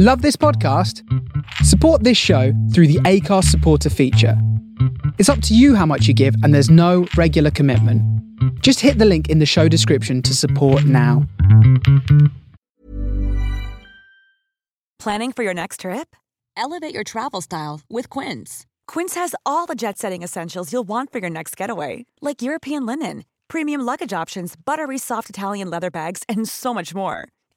Love this podcast? Support this show through the Acast supporter feature. It's up to you how much you give, and there's no regular commitment. Just hit the link in the show description to support now. Planning for your next trip? Elevate your travel style with Quince. Quince has all the jet setting essentials you'll want for your next getaway, like European linen, premium luggage options, buttery soft Italian leather bags, and so much more.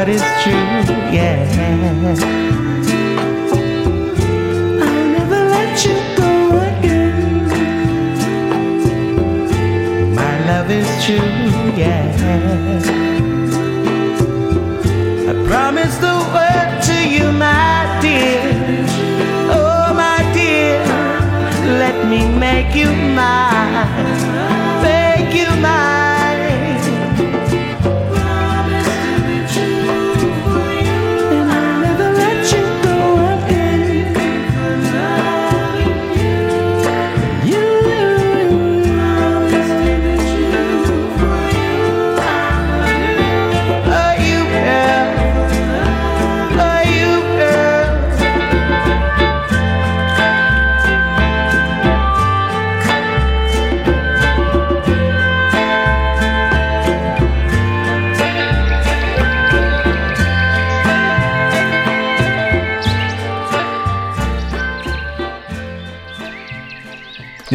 Heart is true, yeah. I'll never let you go again. My love is true, yeah. I promise the world to you, my dear. Oh, my dear, let me make you mine, make you mine.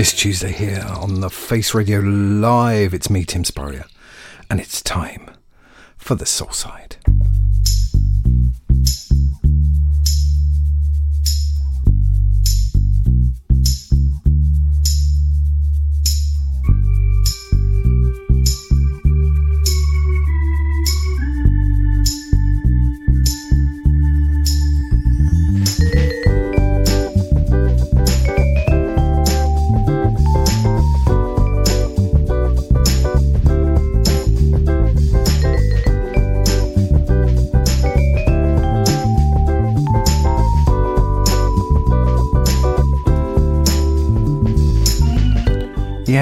This Tuesday here on the Face Radio Live, it's me, Tim Spurrier, and it's time for the Soul Side.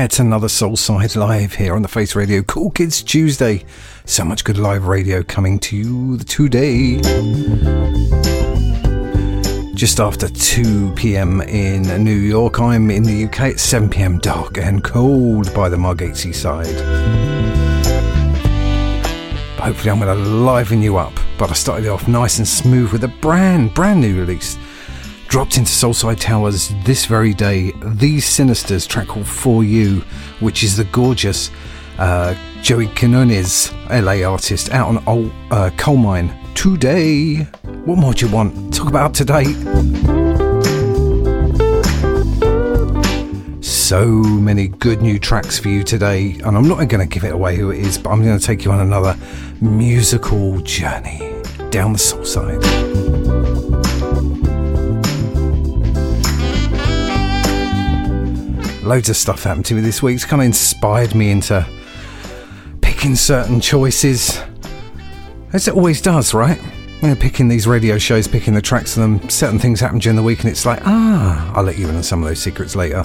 It's another Soul Side live here on the Face Radio. Cool Kids Tuesday. So much good live radio coming to you today. Just after 2 pm in New York, I'm in the UK at 7 pm, dark and cold by the Margate Seaside. Hopefully, I'm going to liven you up, but I started off nice and smooth with a brand, brand new release dropped into Soulside Towers this very day. Thee Sinseers track called For You, which is the gorgeous uh, Joey Quinones, LA artist, out on old, uh, Colemine today. What more do you want? Talk about to date. So many good new tracks for you today, and I'm not going to give it away who it is, but I'm going to take you on another musical journey down the soul loads of stuff happened to me this week. It's kind of inspired me into picking certain choices, as it always does, right? When you're picking these radio shows, picking the tracks of them, certain things happen during the week, and it's like, ah, I'll let you in on some of those secrets later.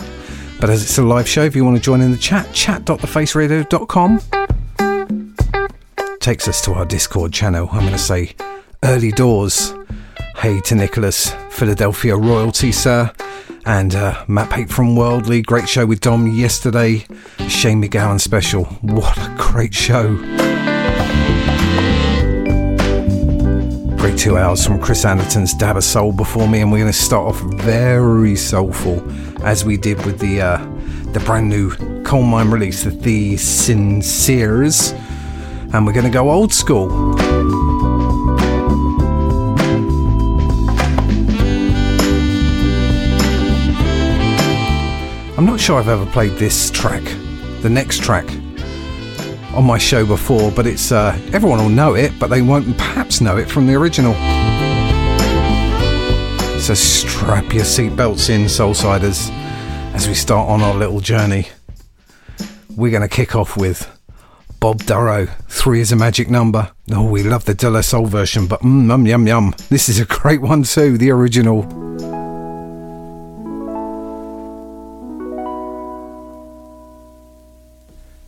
But as it's a live show, if you want to join in the chat, chat.thefaceradio.com takes us to our Discord channel. I'm going to say early doors. Hey to Nicholas, Philadelphia royalty, sir and uh, Matt Pate from Worldly. Great show with Dom yesterday. Shane MacGowan special. What a great show. Great two hours from Chris Anderton's Dab of Soul before me, and we're going to start off very soulful as we did with the uh, the brand new Colemine release, Thee Sinseers, and we're going to go old school. I'm not sure I've ever played this track, the next track, on my show before, but it's uh, everyone will know it, but they won't perhaps know it from the original. So strap your seatbelts in, Soulsiders, as we start on our little journey. We're going to kick off with Bob Dorough. Three is a magic number. Oh, we love the De La Soul version, but mm, yum yum yum. This is a great one too, the original.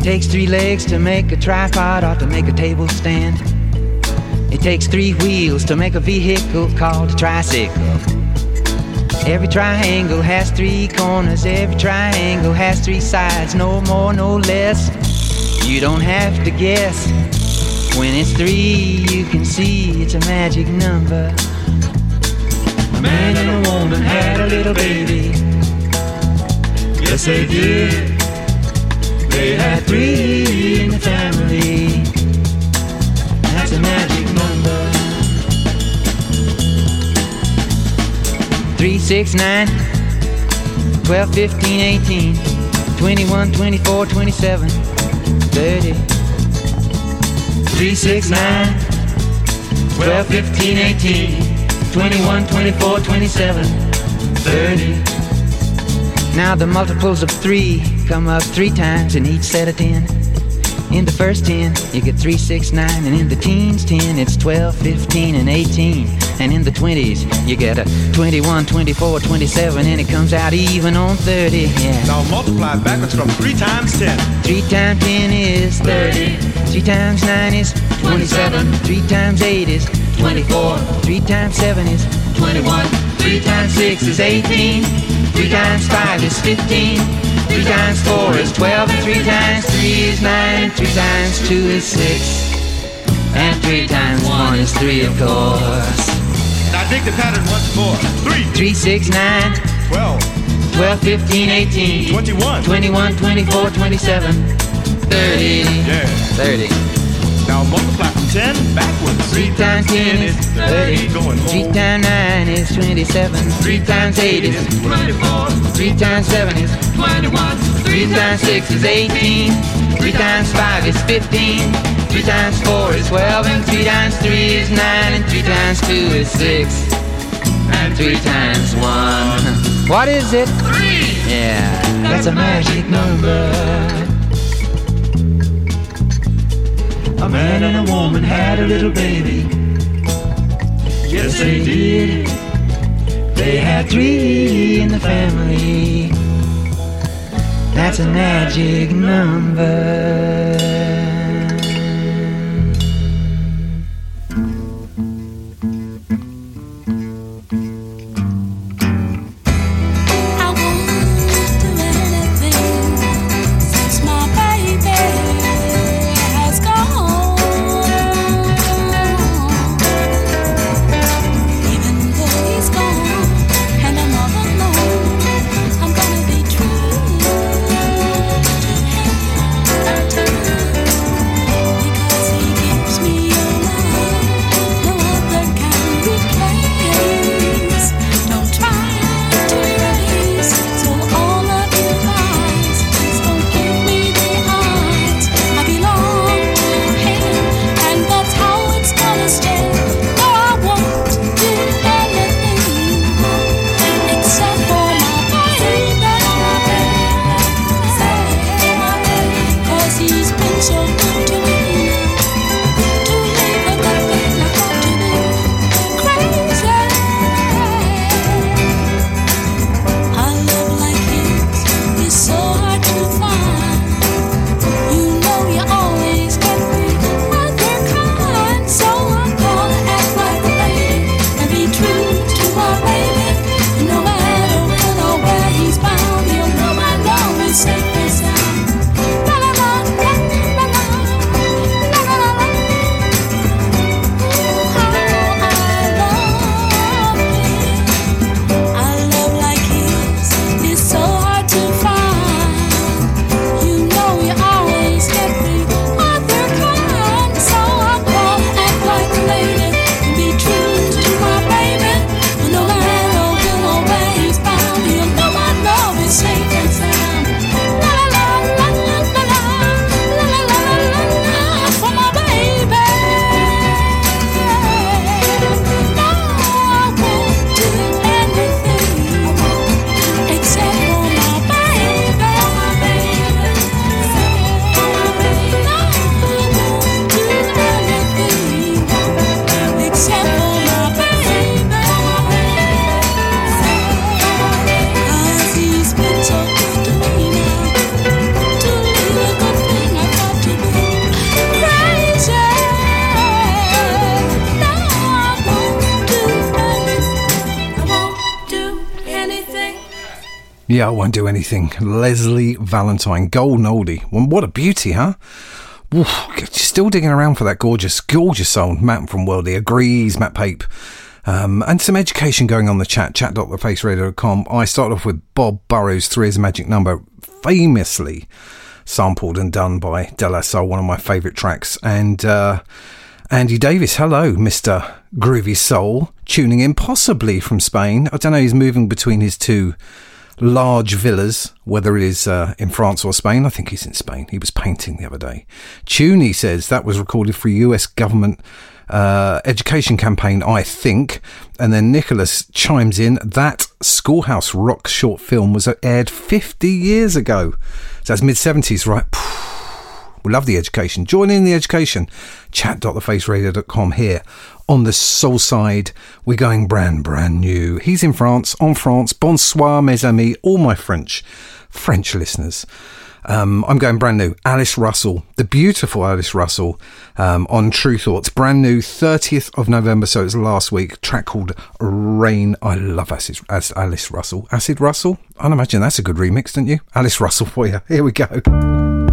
It takes three legs to make a tripod or to make a table stand. It takes three wheels to make a vehicle called a tricycle. Every triangle has three corners, every triangle has three sides, no more, no less. You don't have to guess. When it's three, you can see it's a magic number. A man and a woman had a little baby. Yes, they did. They had three in the family. That's a magic number. Three, six, nine, 12, 15, 18, 21, 24, 27, 30. 3, 6, 9, 12, 15, 18, 21, 24, 27, 30. Now the multiples of 3 come up 3 times in each set of 10. In the first 10, you get 3, 6, 9, and in the teens 10, it's 12, 15, and 18. And in the 20s, you get a 21, 24, 27, and it comes out even on 30. Yeah. Now multiply backwards from 3 times 10. 3 times 10 is 30. 3 times 9 is 27. 3 times 8 is 24. 3 times 7 is 21. 3 times 6 is 18. 3 times 5 is 15 three times four is twelve, and three times three is nine, three times two is six, and three times one is three, of course. Now dig the pattern once more. Three, three, six, nine, twelve, twelve, fifteen, eighteen, twenty-one, twenty-one, twenty-four, twenty-seven, thirty, yeah, thirty. Now multiply from 10 backwards. 3 times 10 is 30. Going home. 3 times 9 is 27. 3 times 8 is 24. 3 times 7 is 21. 3 times 6 is 18. 3 times 5 is 15. 3 times 4 is 12. And 3 times 3 is 9. And 3 times 2 is 6. And 3 times 1. What is it? 3. Yeah. That's a magic number. A man and a woman had a little baby. Yes, they did. They had three in the family. That's a magic number. Leslie Valentine, golden oldie. What a beauty, huh? Oof, still digging around for that gorgeous, gorgeous soul. Matt from Worldly agrees, Matt Pape. Um, and some education going on the chat, chat.thefaceradio.com. I start off with Bob Dorough, Three is a Magic Number, famously sampled and done by De La Soul, one of my favourite tracks. And uh, Andy Davis, hello, Mr. Groovy Soul, tuning in possibly from Spain. I don't know, he's moving between his two large villas, whether it is uh, in France or Spain. I think he's in Spain. He was painting the other day. Tuney says that was recorded for a US government uh, education campaign, I think. And then Nicholas chimes in that Schoolhouse Rock short film was aired 50 years ago. So that's mid 70s, right? We love the education. Join in the education. Chat.thefaceradio.com here on the soul side. We're going brand, brand new. He's in France, en France. Bonsoir, mes amis, all my French, French listeners. Um, I'm going brand new. Alice Russell, the beautiful Alice Russell um, on Tru Thoughts. Brand new, 30th of November, so it's last week. Track called Rain. I love Acid, Alice Russell. Acid Russell? I'd imagine that's a good remix, don't you? Alice Russell for you. Here we go.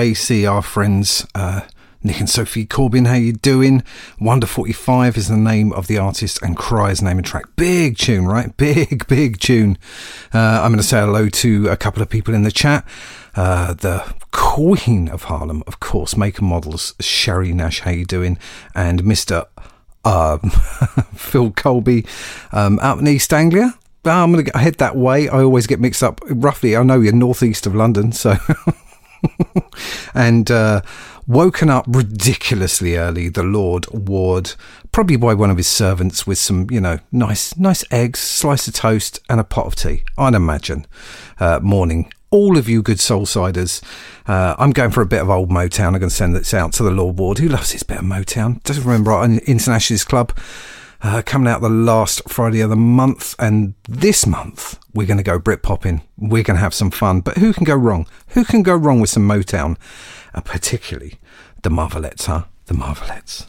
AC. Our friends uh, Nick and Sophie Corbin, how you doing? Wonder 45 is the name of the artist and Cry's name and track. Big tune, right? Big, big tune. Uh, I'm going to say hello to a couple of people in the chat. Uh, the Queen of Harlem, of course, Maker Models, Sherry Nash, how you doing? And Mr. Um, Phil Colby um, out in East Anglia. Ah, I'm going to head that way. I always get mixed up. Roughly, I know you're northeast of London, so. and uh, woken up ridiculously early. The Lord Ward, probably by one of his servants, with some, you know, nice, nice eggs, slice of toast, and a pot of tea. I'd imagine. Uh, morning. All of you good soul siders, uh, I'm going for a bit of old Motown. I'm going to send this out to the Lord Ward, who loves his bit of Motown. Doesn't remember right, on Internationalist Club. Uh, coming out the last Friday of the month, and this month we're going to go Brit popping. We're going to have some fun, but who can go wrong? Who can go wrong with some Motown, and particularly the Marvelettes, huh? The Marvelettes.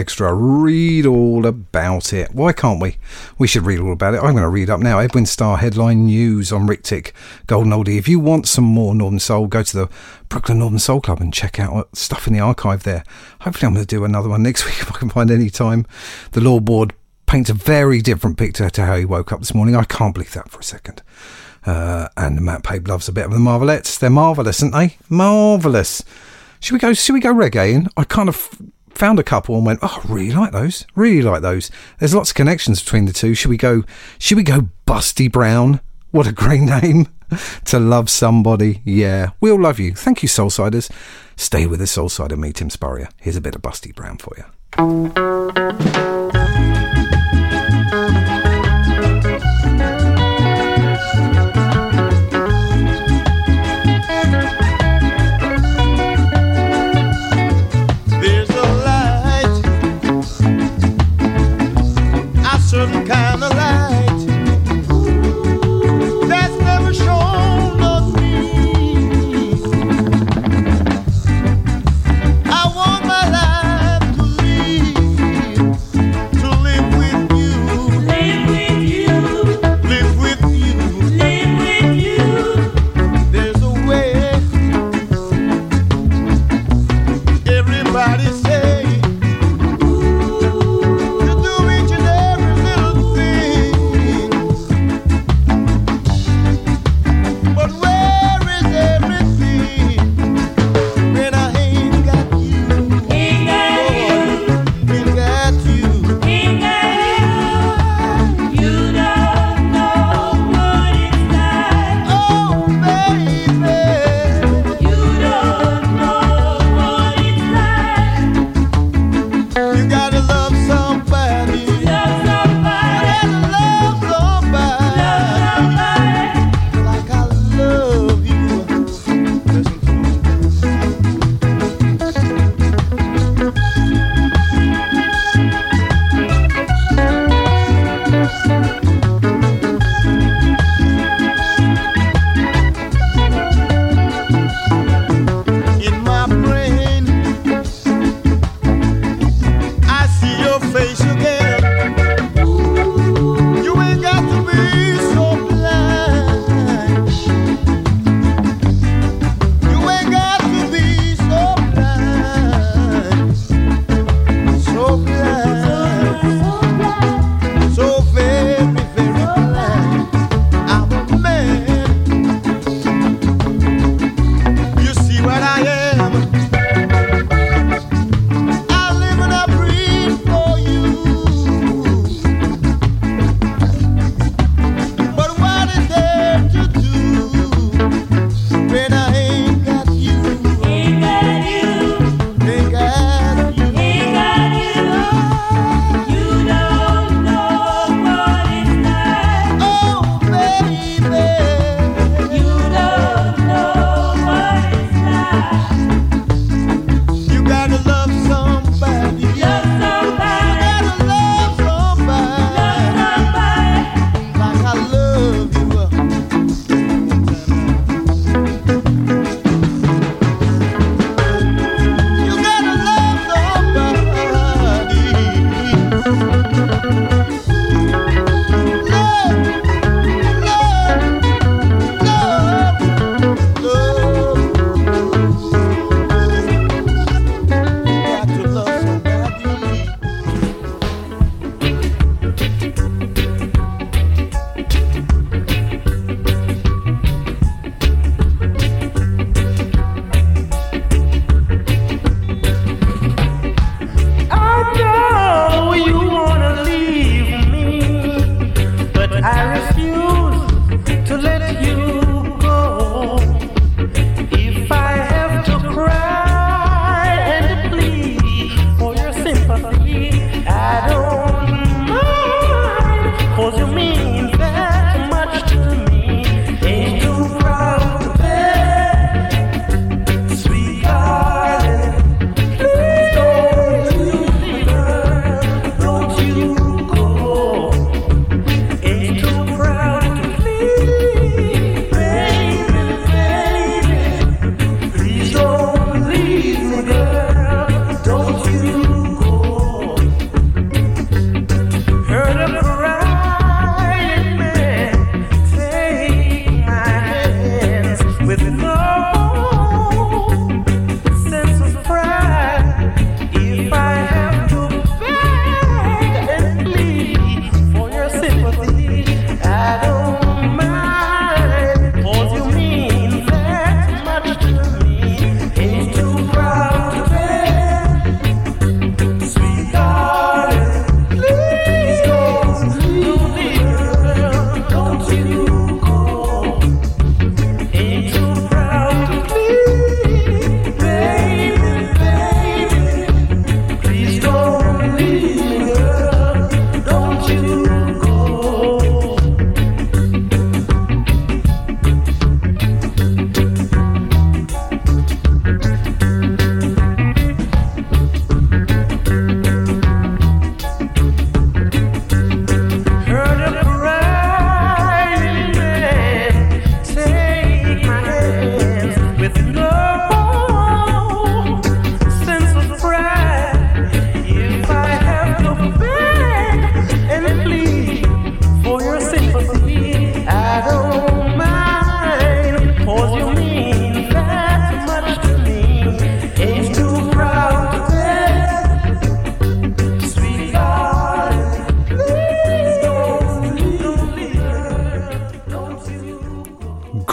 Extra. Read all about it. Why can't we? We should read all about it. I'm going to read up now. Edwin Starr headline news on Ric-Tic, Golden Oldie. If you want some more Northern Soul, go to the Brooklyn Northern Soul Club and check out stuff in the archive there. Hopefully, I'm going to do another one next week if I can find any time. The Lord Ward paints a very different picture to how he woke up this morning. I can't believe that for a second. Uh, and Matt Pape loves a bit of the Marvelettes. They're marvellous, aren't they? Marvellous. Should we go? Should we go reggae? In? I kind of found a couple and went, oh, I really like those. Really like those. There's lots of connections between the two. Should we go? Should we go? Busty Brown. What a great name to love somebody. Yeah, we'll love you. Thank you, Soulsiders. Stay with us, Soulsider. Me, Tim Spurrier. Here's a bit of Busty Brown for you.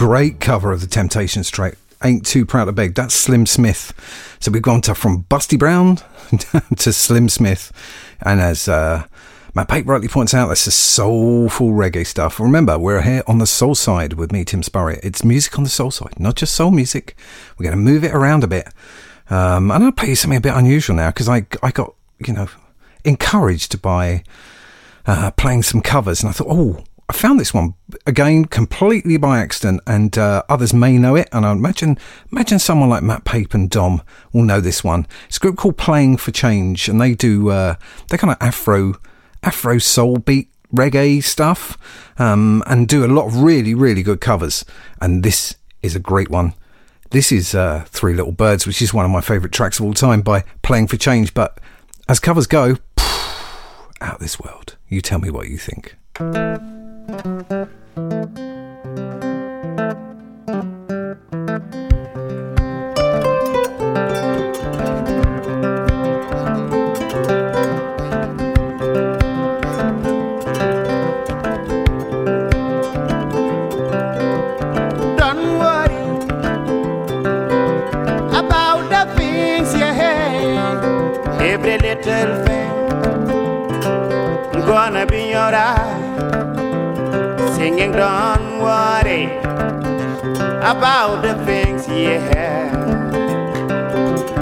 Great cover of the Temptations track. Ain't too proud to beg. That's Slim Smith. So we've gone to from Busty Brown to Slim Smith, and as uh, Matt Pape rightly points out, that's the soulful reggae stuff. Remember, we're here on the soul side with me, Tim Spurrier. It's music on the soul side, not just soul music. We're going to move it around a bit, um, and I'll play you something a bit unusual now because I I got you know encouraged by uh, playing some covers, and I thought, oh, I found this one again completely by accident, and uh, others may know it. And I imagine imagine someone like Matt Pape and Dom will know this one. It's a group called Playing for Change, and they do uh, they're kind of Afro Afro soul beat reggae stuff, um, and do a lot of really really good covers. And this is a great one. This is uh, Three Little Birds, which is one of my favourite tracks of all time by Playing for Change. But as covers go, out this world. You tell me what you think. Don't worry about the things you hate. Every little thing gonna be alright. Don't worry about the things you have.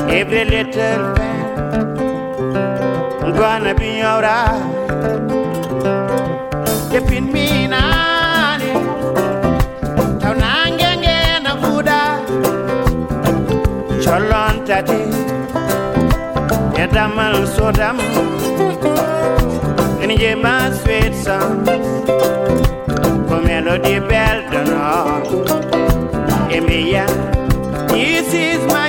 Every little thing gonna be alright. Depin me nani, taunangenge na buda, cholon tati, edamal sodam, and ye my sweet songs, for melody Emiya, this is my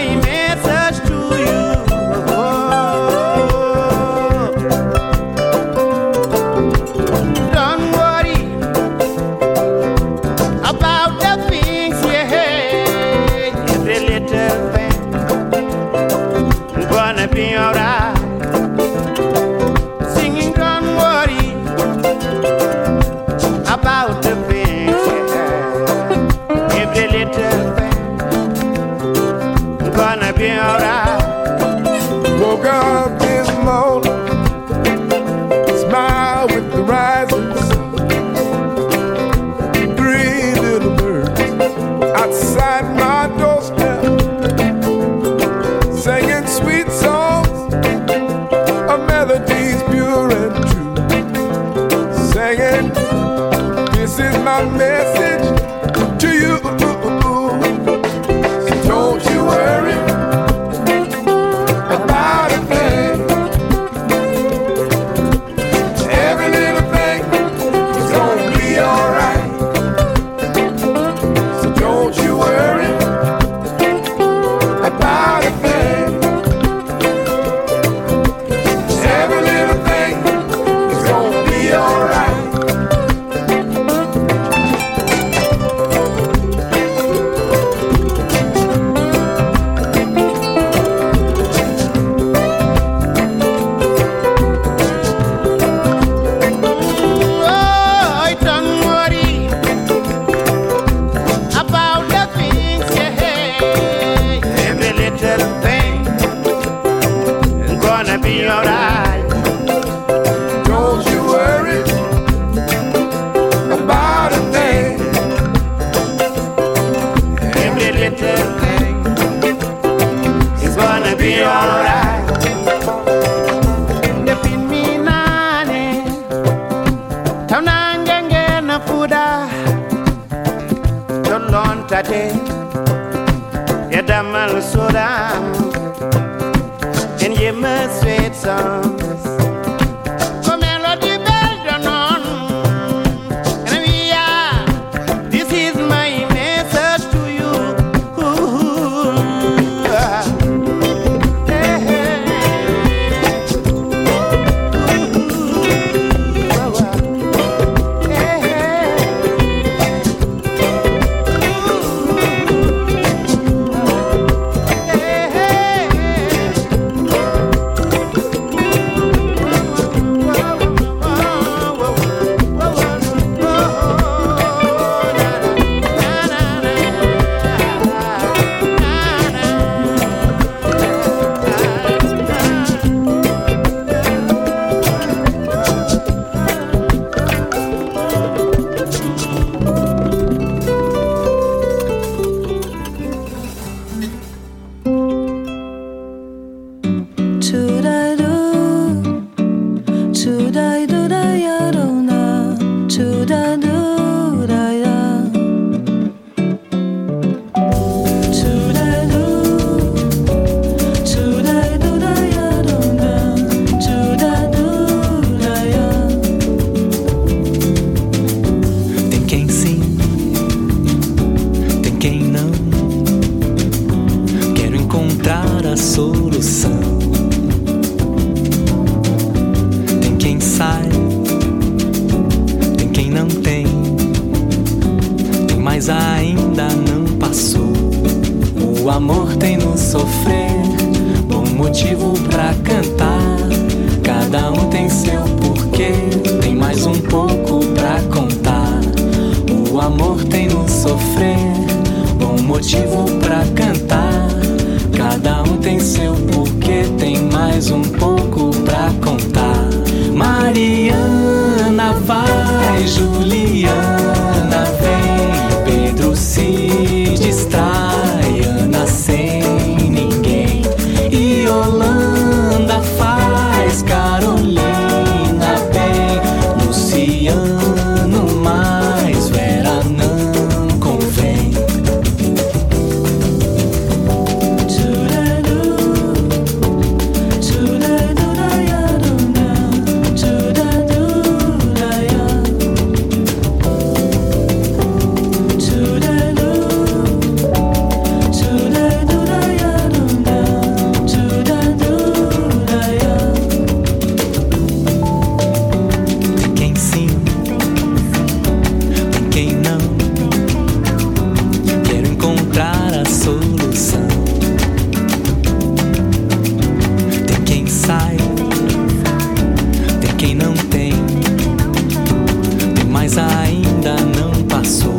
passou.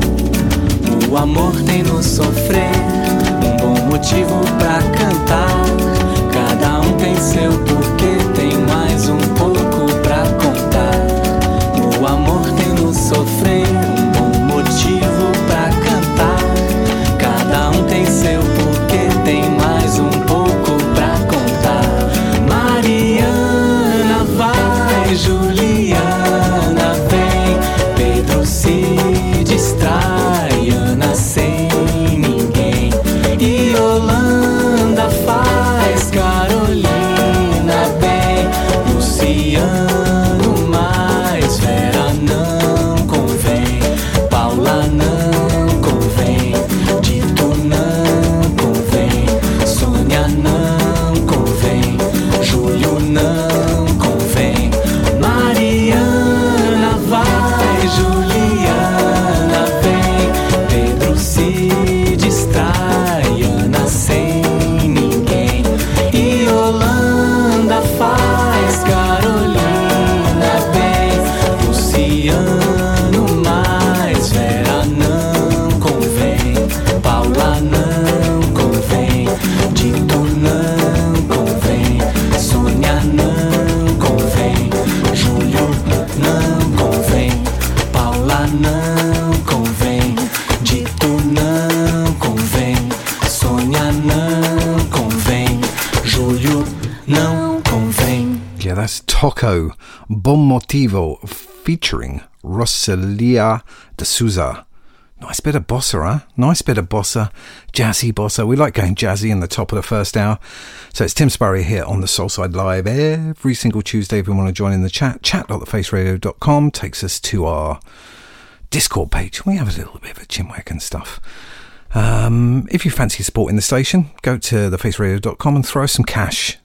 O amor tem no sofrer um bom motivo pra cantar. Cada um tem seu porquê, Toco Bom Motivo featuring Rosalia de Souza. Nice bit of bossa, huh? Nice bit of bossa, jazzy bossa. We like going jazzy in the top of the first hour. So it's Tim Spurrier here on the Soulside Live every single Tuesday. If you want to join in the chat, chat.thefaceradio.com takes us to our Discord page. We have a little bit of a chinwag and stuff. Um, if you fancy supporting the station, go to thefaceradio.com and throw us some cash.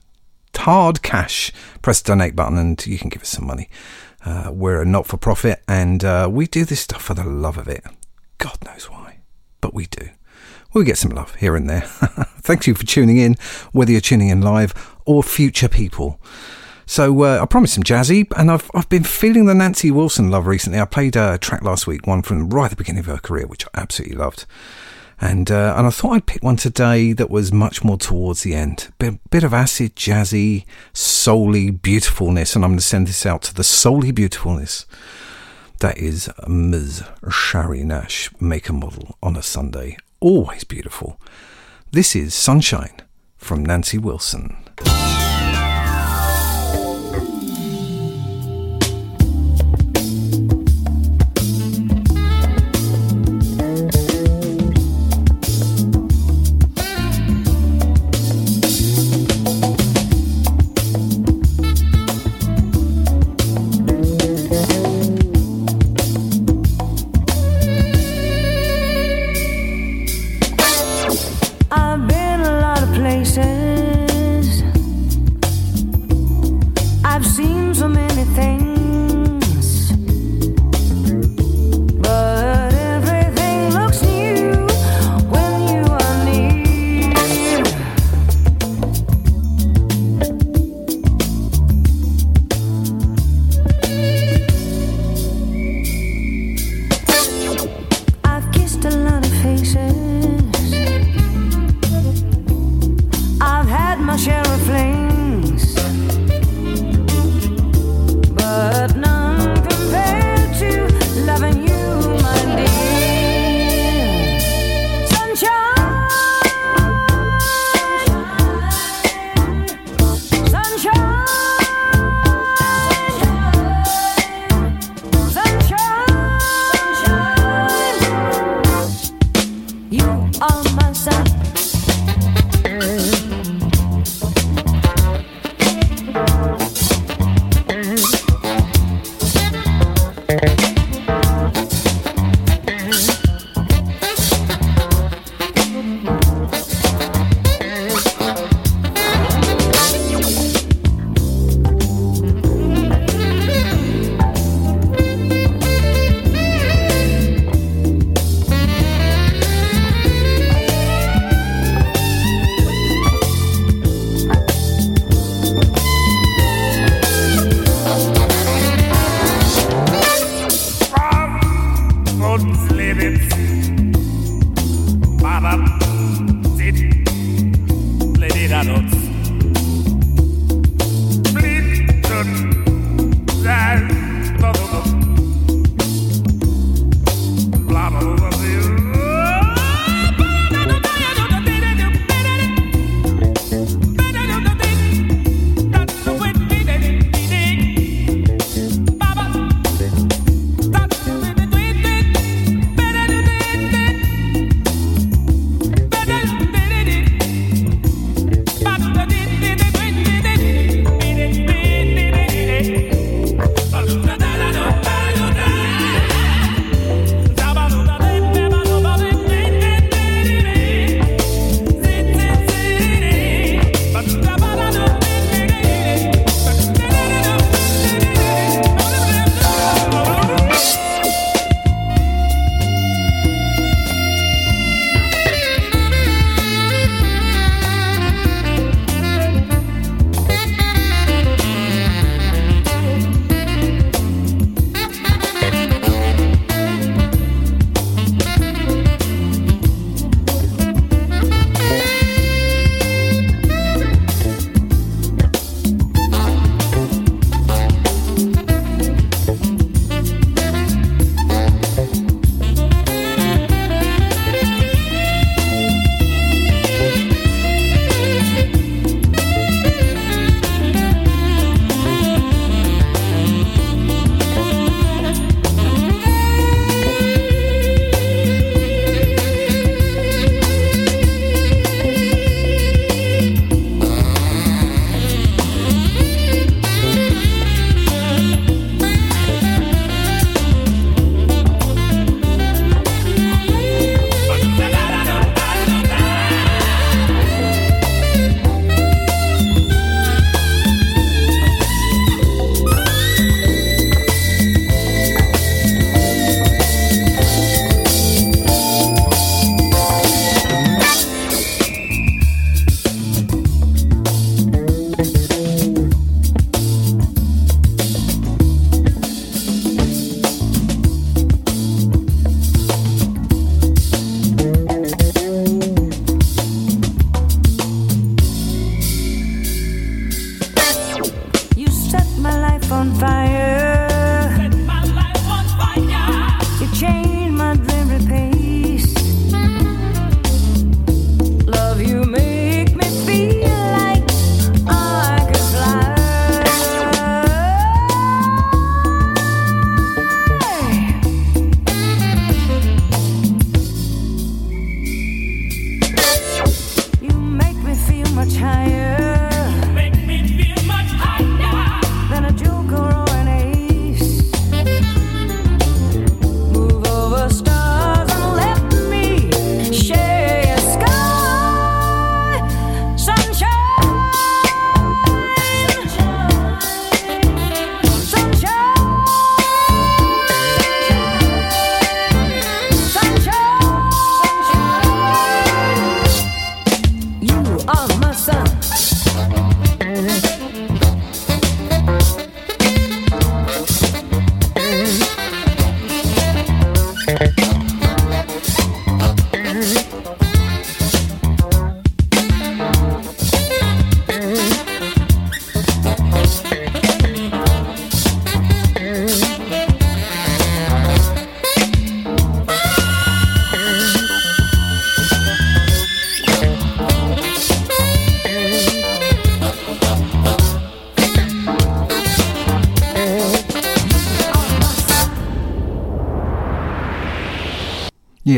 Hard cash. Press the donate button and you can give us some money. Uh, we're a not for profit and uh, we do this stuff for the love of it. God knows why, but we do. We get some love here and there. Thank you for tuning in, whether you're tuning in live or future people. So uh, I promised some jazzy, and I've I've been feeling the Nancy Wilson love recently. I played a track last week, one from right at the beginning of her career, which I absolutely loved, and uh, and I thought I'd pick one today that was much more towards the end, bit bit of acid, jazzy, soully beautifulness, and I'm going to send this out to the soully beautifulness. That is Ms. Shari Nash, make a model on a Sunday, always beautiful. This is Sunshine from Nancy Wilson.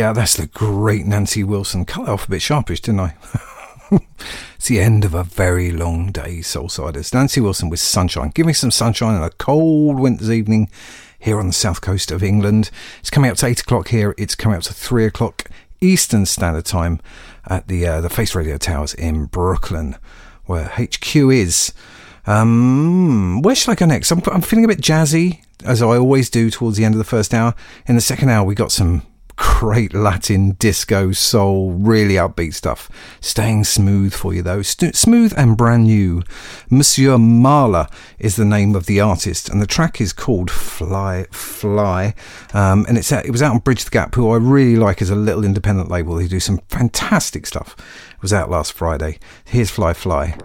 Yeah, that's the great Nancy Wilson. Cut that off a bit sharpish, didn't I? it's the end of a very long day, Soulsiders. Nancy Wilson with Sunshine. Give me some sunshine on a cold winter's evening here on the south coast of England. It's coming up to 8 o'clock here. It's coming up to 3 o'clock Eastern Standard Time at the, uh, the Face Radio Towers in Brooklyn, where HQ is. Um, where should I go next? I'm, I'm feeling a bit jazzy, as I always do towards the end of the first hour. In the second hour, we got some great Latin disco, soul, really upbeat stuff. Staying smooth for you though, St- smooth and brand new. Monsieur MÂLÂ is the name of the artist, and the track is called Fly Fly, um, and it's out, it was out on Bridge the Gap, who I really like as a little independent label. They do some fantastic stuff. It was out last Friday. Here's Fly Fly.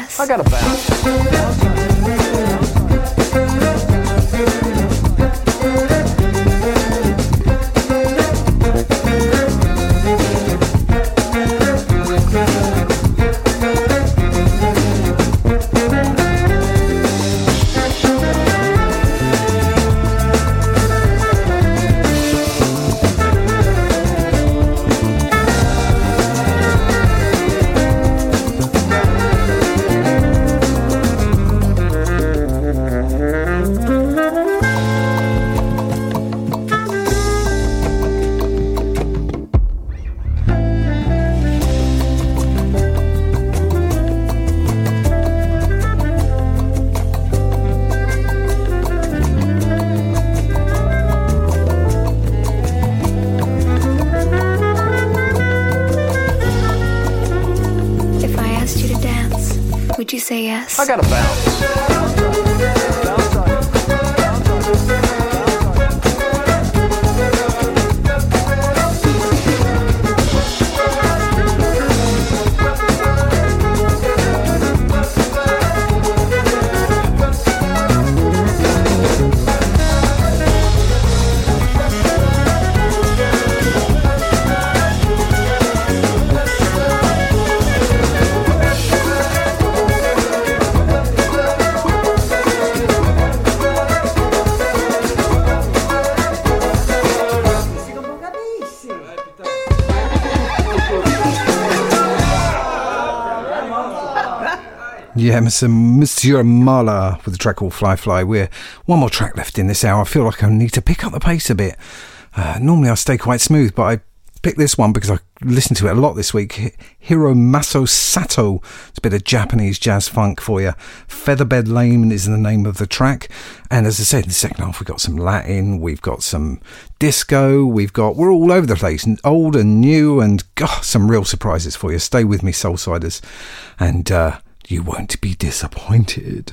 Yes? I got a bounce. Got a bounce. Yeah, Mr. Monsieur MÂLÂ with the track called Fly Fly. We're one more track left in this hour. I feel like I need to pick up the pace a bit. Uh, normally I stay quite smooth, but I picked this one because I listened to it a lot this week. Hi- Hiromaso Sato. It's a bit of Japanese jazz funk for you. Featherbed Lane is the name of the track. And as I said, in the second half, we've got some Latin, we've got some disco, we've got, we're all over the place, old and new, and God, some real surprises for you. Stay with me, Soulsiders, and uh, you won't be disappointed.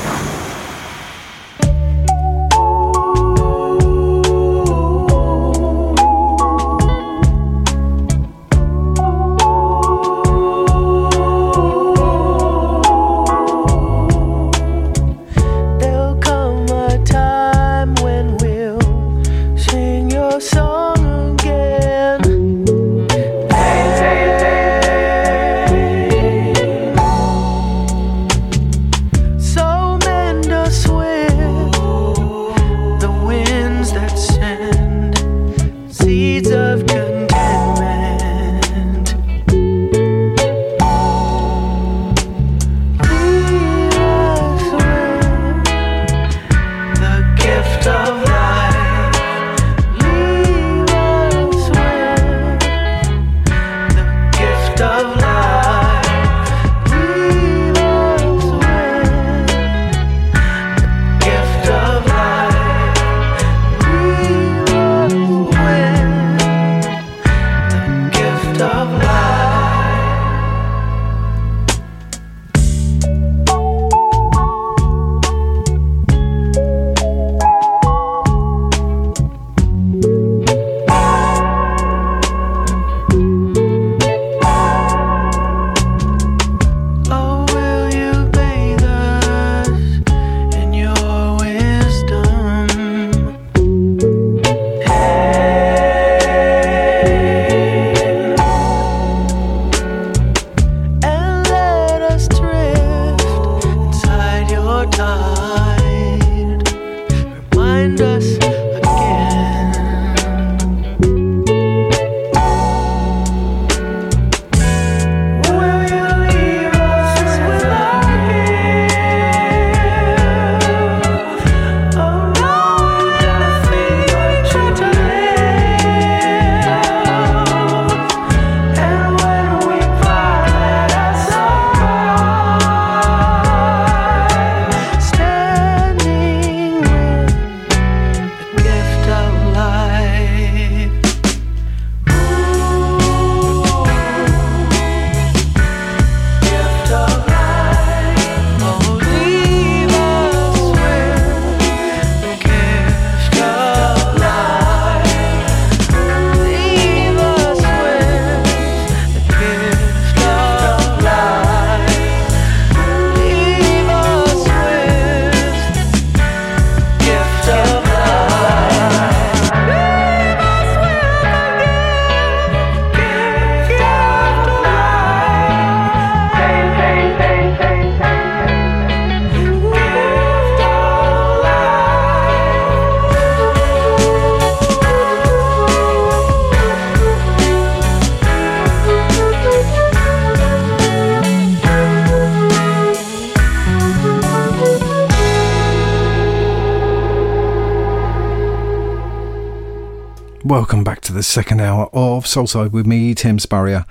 Second hour of Soulside with me, Tim Spurrier.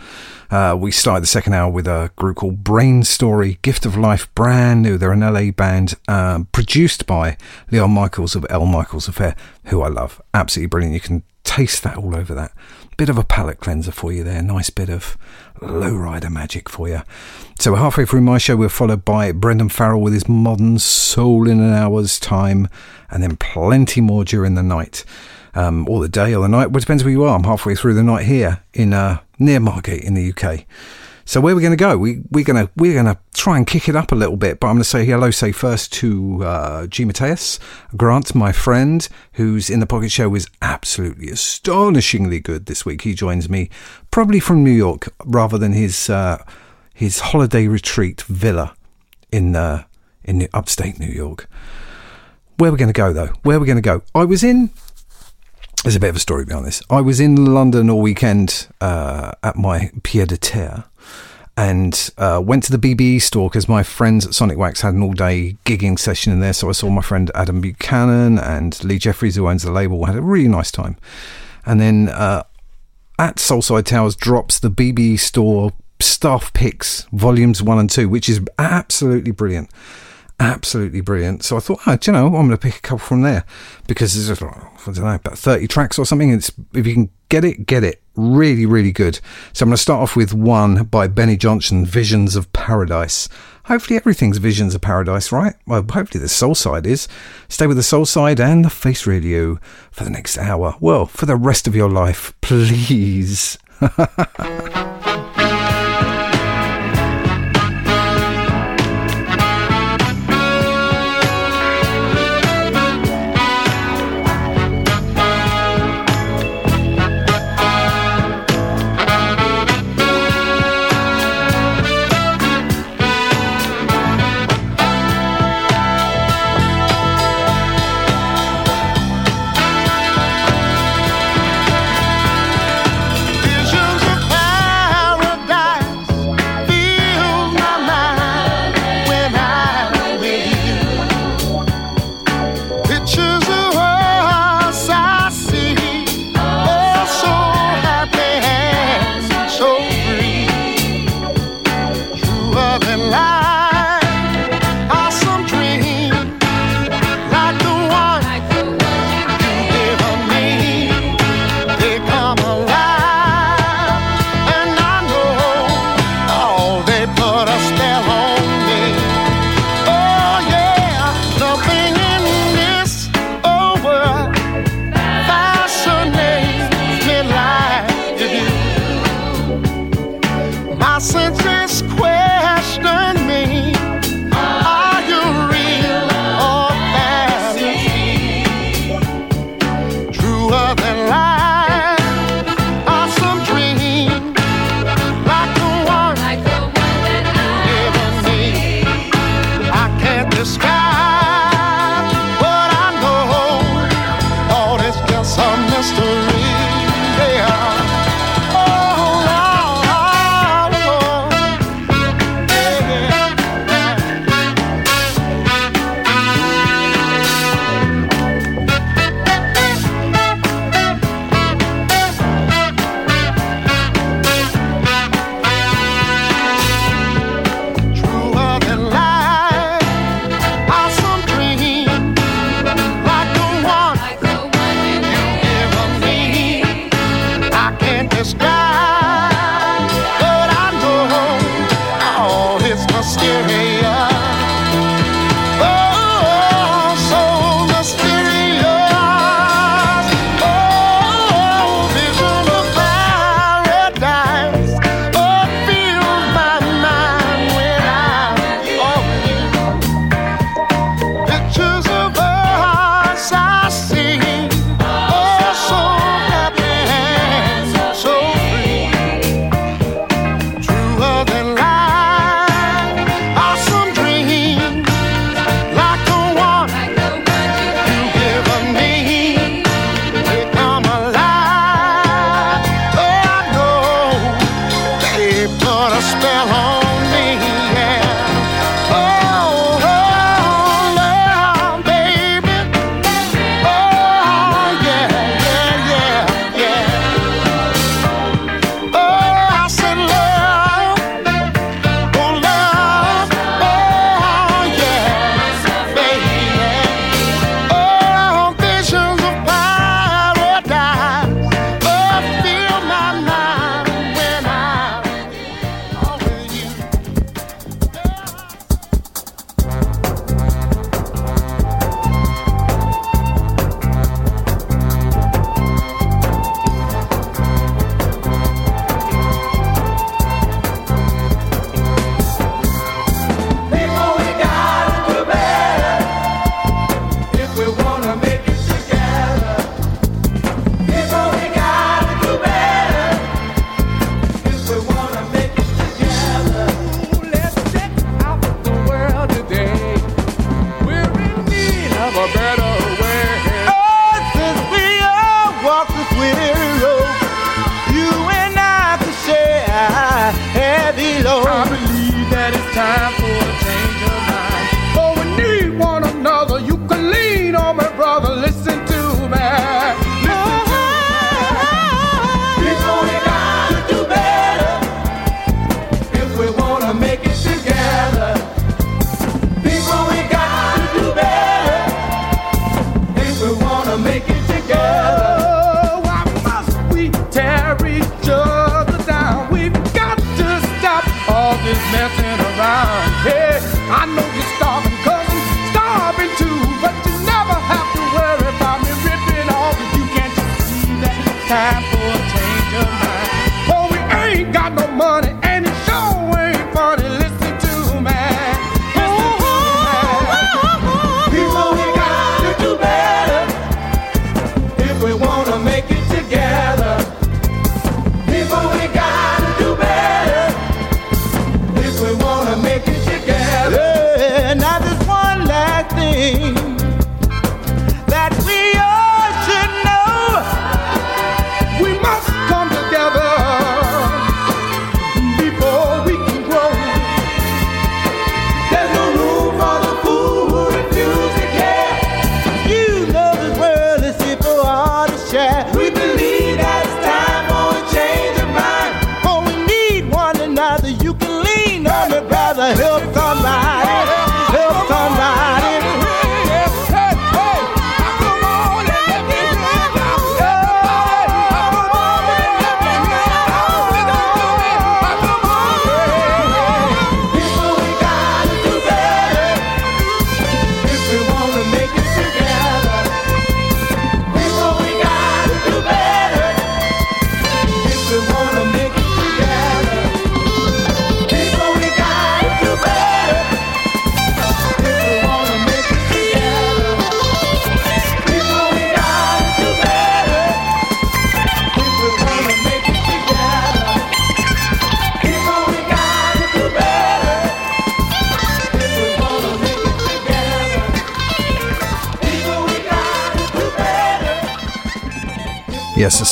Uh, we started the second hour with a group called Brainstory, Gift of Life, brand new. They're an LA band um, produced by Leon Michels of El Michels Affair, who I love. Absolutely brilliant. You can taste that all over that. Bit of a palate cleanser for you there. Nice bit of lowrider magic for you. So, halfway through my show, we're followed by Brendan Farrell with his modern soul in an hour's time, and then plenty more during the night um, or the day or the night. Well, it depends where you are. I'm halfway through the night here in uh, near Margate in the UK. So where we're going to go? We we're going to we're going to try and kick it up a little bit. But I'm going to say hello. Say first to uh, G Mateus Grant, my friend, who's in the Pocket Show, was absolutely astonishingly good this week. He joins me probably from New York rather than his uh, his holiday retreat villa in uh, in upstate New York. Where are we're going to go though? Where are we're going to go? I was in there's a bit of a story behind this. I was in London all weekend uh, at my pied de terre and uh, went to the BBE store because my friends at Sonic Wax had an all day gigging session in there. So I saw my friend Adam Buchanan and Lee Jeffries, who owns the label, had a really nice time. And then uh, at Soulside Towers drops the BBE store staff picks volumes one and two, which is absolutely brilliant absolutely brilliant. So I thought, oh, do you know, I'm going to pick a couple from there because there's, I don't know, about 30 tracks or something. It's, if you can get it, get it. Really, really good. So I'm going to start off with one by Benny Johnson, Visions of Paradise. Hopefully everything's Visions of Paradise, right? Well, hopefully the soul side is. Stay with the soul side and the face radio for the next hour. Well, for the rest of your life, please.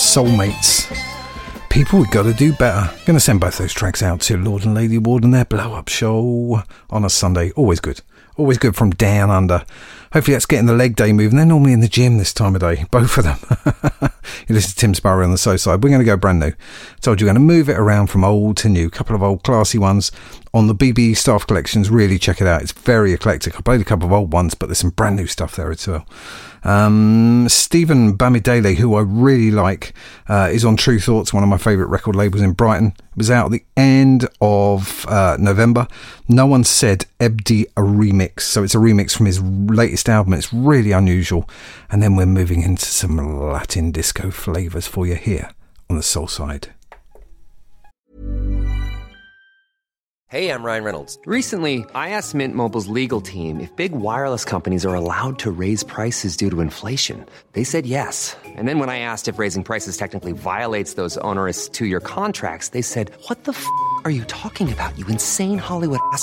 soulmates. People, we've got to do better. To send both those tracks out to Lord and Lady Ward and their blow up show on a Sunday. Always good. Always good from down under. Hopefully, that's getting the leg day moving. They're normally in the gym this time of day, both of them. you listen to Tim Spurrier on the Soulside. We're going to go brand new. Told you we're going to move it around from old to new. A couple of old classy ones on the BB staff collections. Really check it out. It's very eclectic. I played a couple of old ones, but there's some brand new stuff there as well. Um, Steven Bamidele, who I really like, uh, is on Tru Thoughts, one of my favourite record labels in Brighton. It was out at the end of uh, November. No one said Ebdi a remix, so it's a remix from his latest album. It's really unusual. And then we're moving into some Latin disco flavours for you here on the Soulside. Hey, I'm Ryan Reynolds. Recently, I asked Mint Mobile's legal team if big wireless companies are allowed to raise prices due to inflation. They said yes. And then when I asked if raising prices technically violates those onerous two year contracts, they said, What the f are you talking about, you insane Hollywood ass?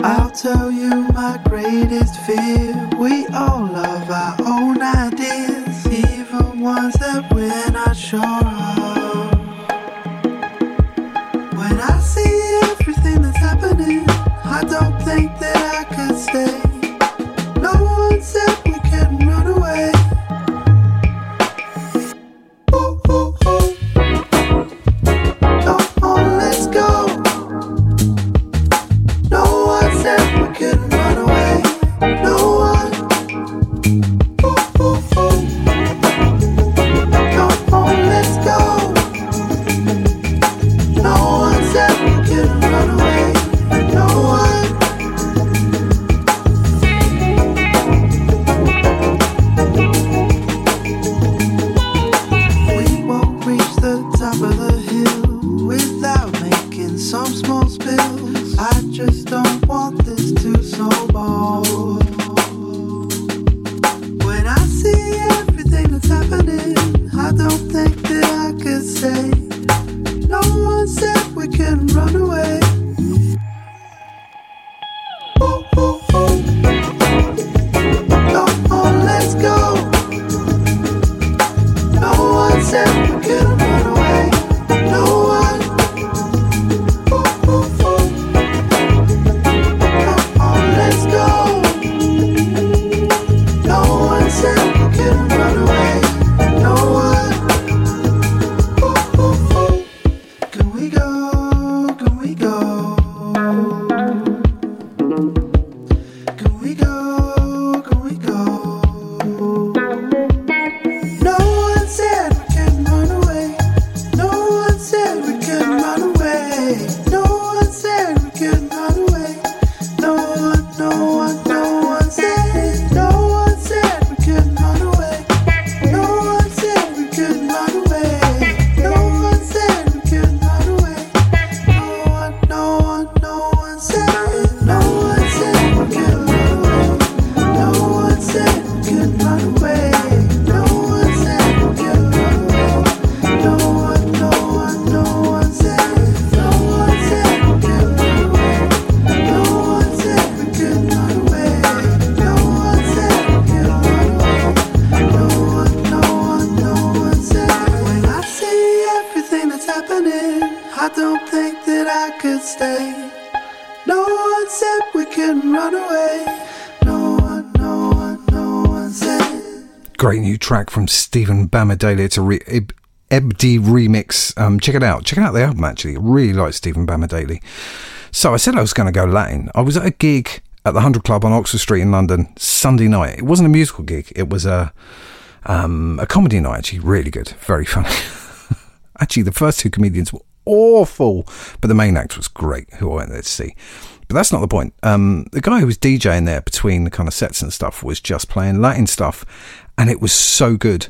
I'll tell you my greatest fear. We all love our own ideas, even ones that we're not sure of. When I see everything that's happening, I don't think that I could stay. No one said we can run away. Steven Bamidele. It's a re- Eb- Ebdi remix. Um, check it out. Check it out the album actually. I really like Steven Bamidele. So I said I was going to go Latin. I was at a gig at the Hundred Club on Oxford Street in London Sunday night. It wasn't a musical gig. It was a um, a comedy night. Actually, really good, very funny. actually, the first two comedians were awful, but the main act was great. Who I went there to see. But that's not the point. Um, the guy who was DJing there between the kind of sets and stuff was just playing Latin stuff, and it was so good.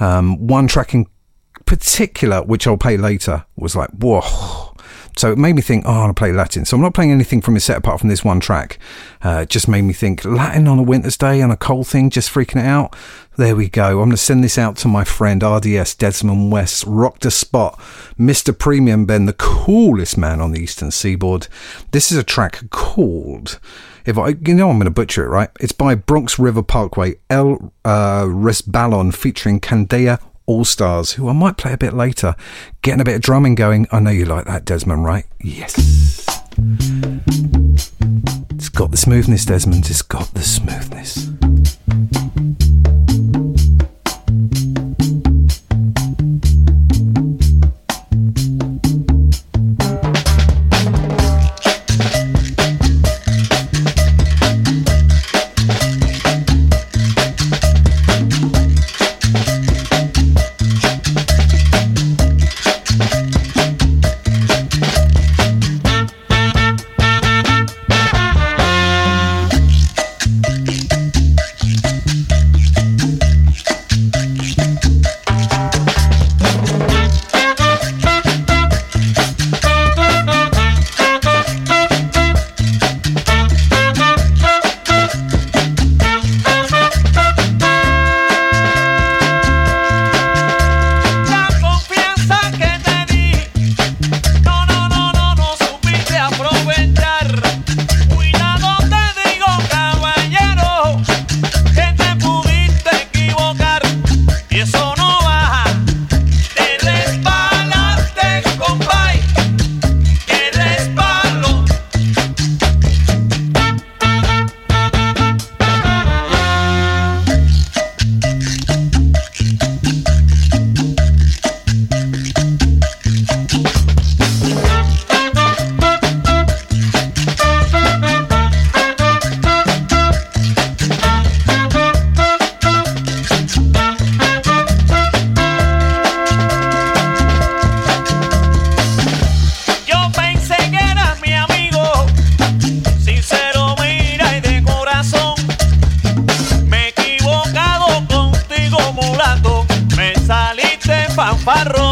Um, one track in particular, which I'll play later, was like, whoa. So it made me think, oh, I want to play Latin. So I'm not playing anything from his set apart from this one track. Uh, it just made me think, Latin on a winter's day on a cold thing, just freaking it out. There we go. I'm going to send this out to my friend RDS Desmond West, Rock the Spot, Mr. Premium Ben, the coolest man on the Eastern Seaboard. This is a track called, if I, you know, I'm going to butcher it, right? It's by Bronx River Parkway, El uh, Resbalon, featuring Candea All Stars, who I might play a bit later. Getting a bit of drumming going. I know you like that, Desmond, right? Yes. It's got the smoothness, Desmond. It's got the smoothness. chaparro.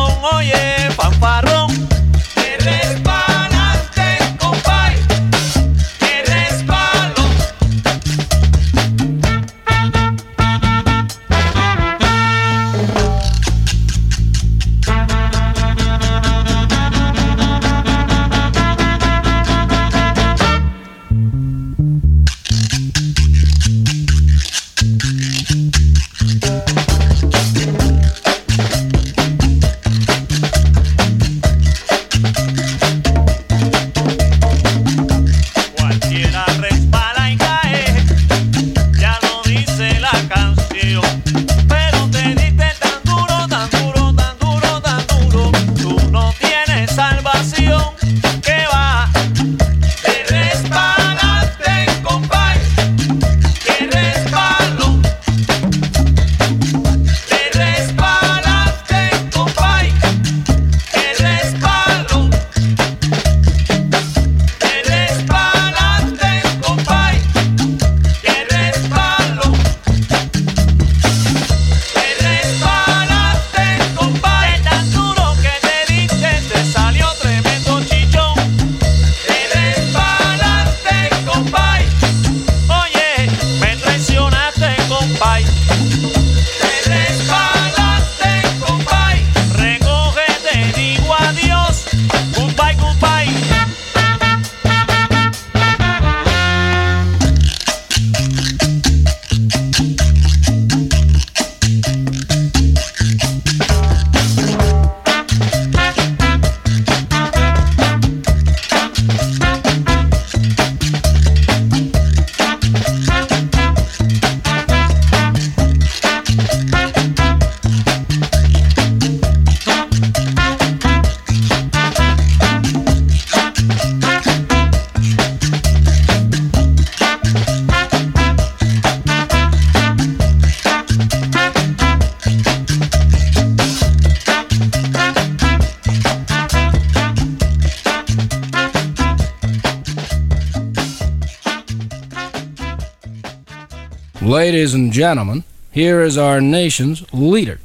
Ladies and gentlemen, here is our nation's leader.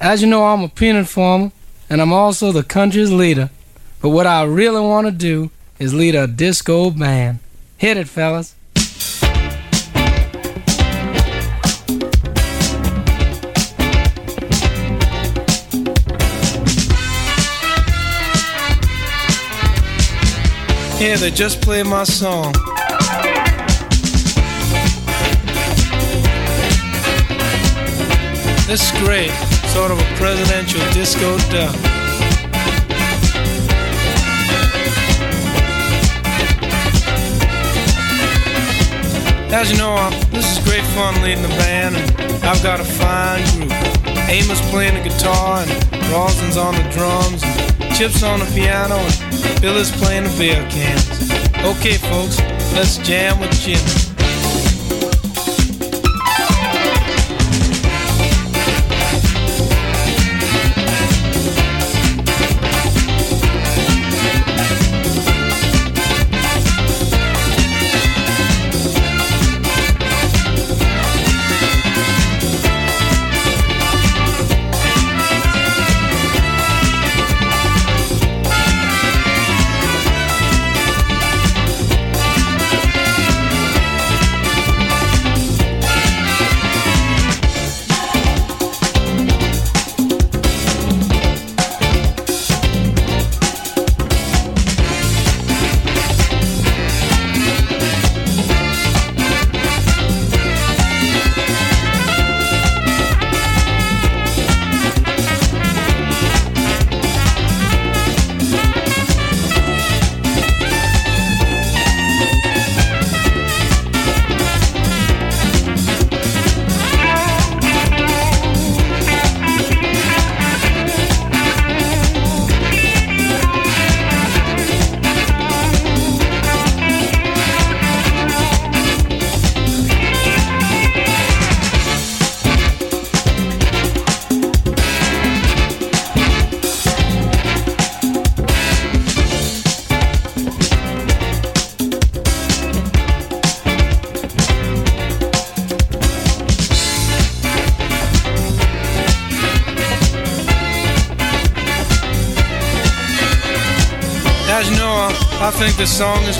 As you know, I'm a peanut farmer, and I'm also the country's leader. But what I really want to do is lead a disco band. Hit it, fellas. Here, they just played my song. This is great, sort of a presidential disco duck. As you know, I'm, this is great fun leading the band, and I've got a fine group. Amos playing the guitar, and Rawson's on the drums, and Chip's on the piano, and Bill is playing the beer cans. Okay, folks, let's jam with Jimmy. This song is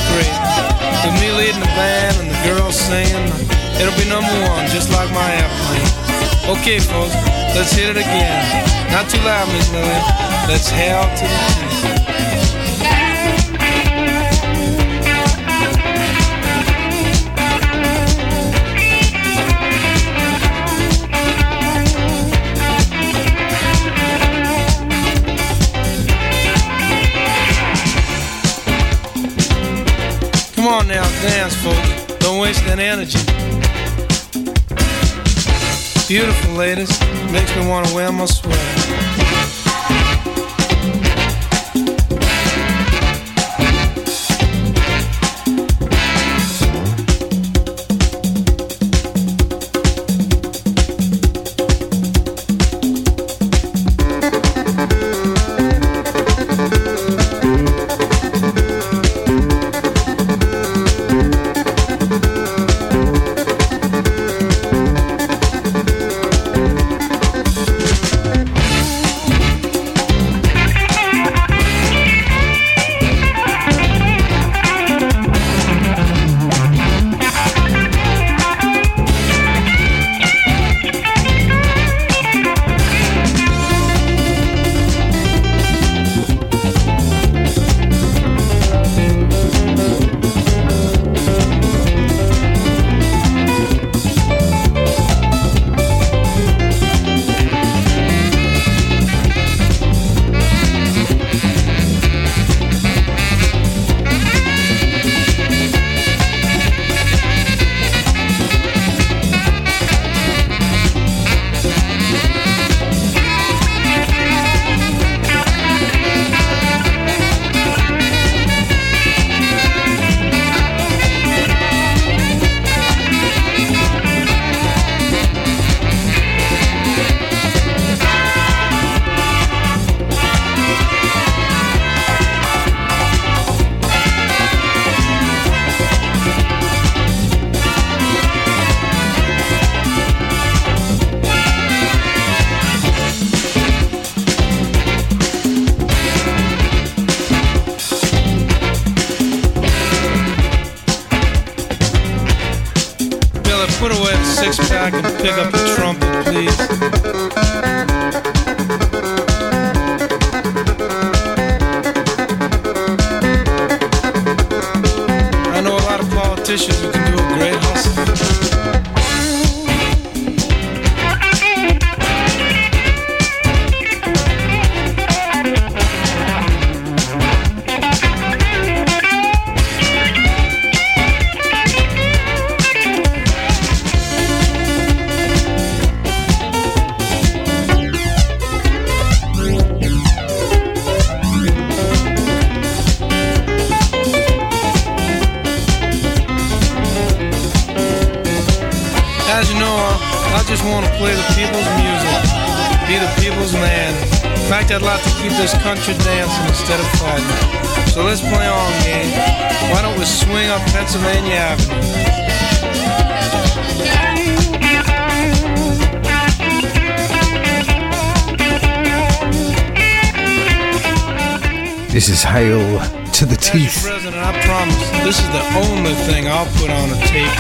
Hail to the Teeth. President, I promise, this is the only thing I'll put on a tape.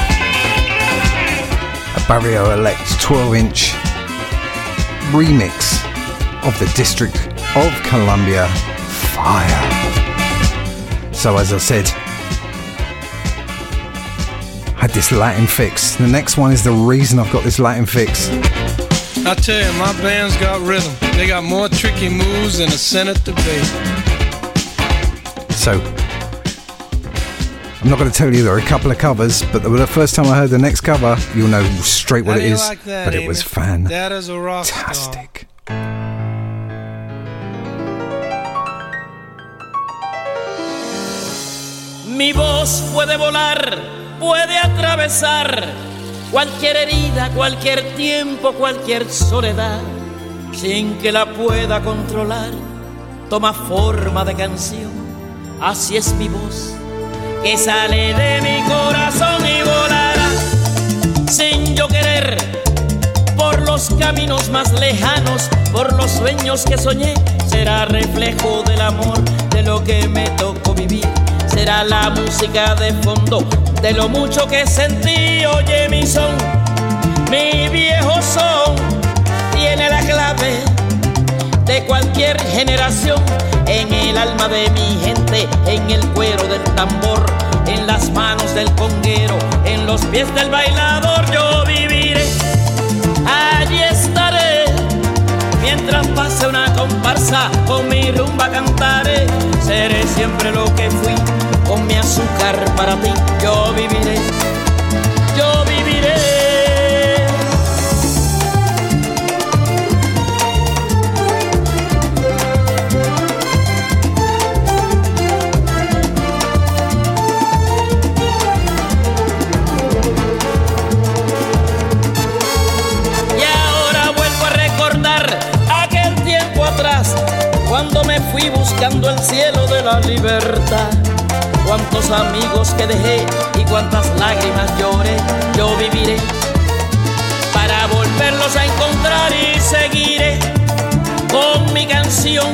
a Barrio Elect 12 inch remix of the District of Columbia Fire. So, as I said, I had this Latin fix. The next one is the reason I've got this Latin fix. I tell you, my band's got rhythm. They got more tricky moves than a Senate debate. So, I'm not going to tell you there are a couple of covers, but the the first time I heard the next cover, you'll know straight what How it do you is. like that, but it was fan. That is a rock Fantastic. Mi voz puede volar, puede atravesar cualquier herida, cualquier tiempo, cualquier soledad, sin que la pueda controlar. Toma forma de canción, así es mi voz, que sale de mi corazón y volará sin yo querer por los caminos más lejanos, por los sueños que soñé, será reflejo del amor, de lo que me tocó vivir. Será la música de fondo de lo mucho que sentí. Oye, mi son, mi viejo son, tiene la clave de cualquier generación. En el alma de mi gente, en el cuero del tambor, en las manos del conguero, en los pies del bailador, yo viviré. Allí estaré mientras pase una comparsa, con mi rumba cantaré. Seré siempre lo que fui, con mi azúcar para ti. Yo viviré, fui buscando el cielo de la libertad. Cuántos amigos que dejé y cuántas lágrimas lloré, yo viviré para volverlos a encontrar y seguiré con mi canción,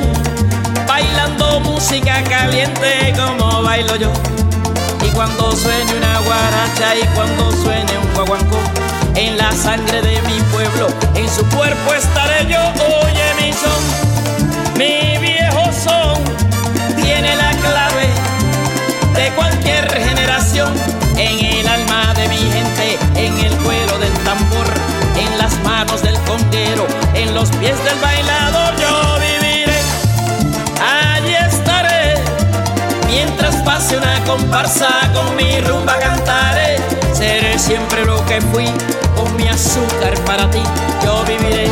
bailando música caliente como bailo yo. Y cuando suene una guaracha y cuando suene un guaguancó, en la sangre de mi pueblo, en su cuerpo estaré yo. Oye mi son, mi tiene la clave de cualquier generación. En el alma de mi gente, en el cuero del tambor, en las manos del conguero, en los pies del bailador, yo viviré. Allí estaré Mientras pase una comparsa con mi rumba cantaré Seré siempre lo que fui con mi azúcar para ti Yo viviré,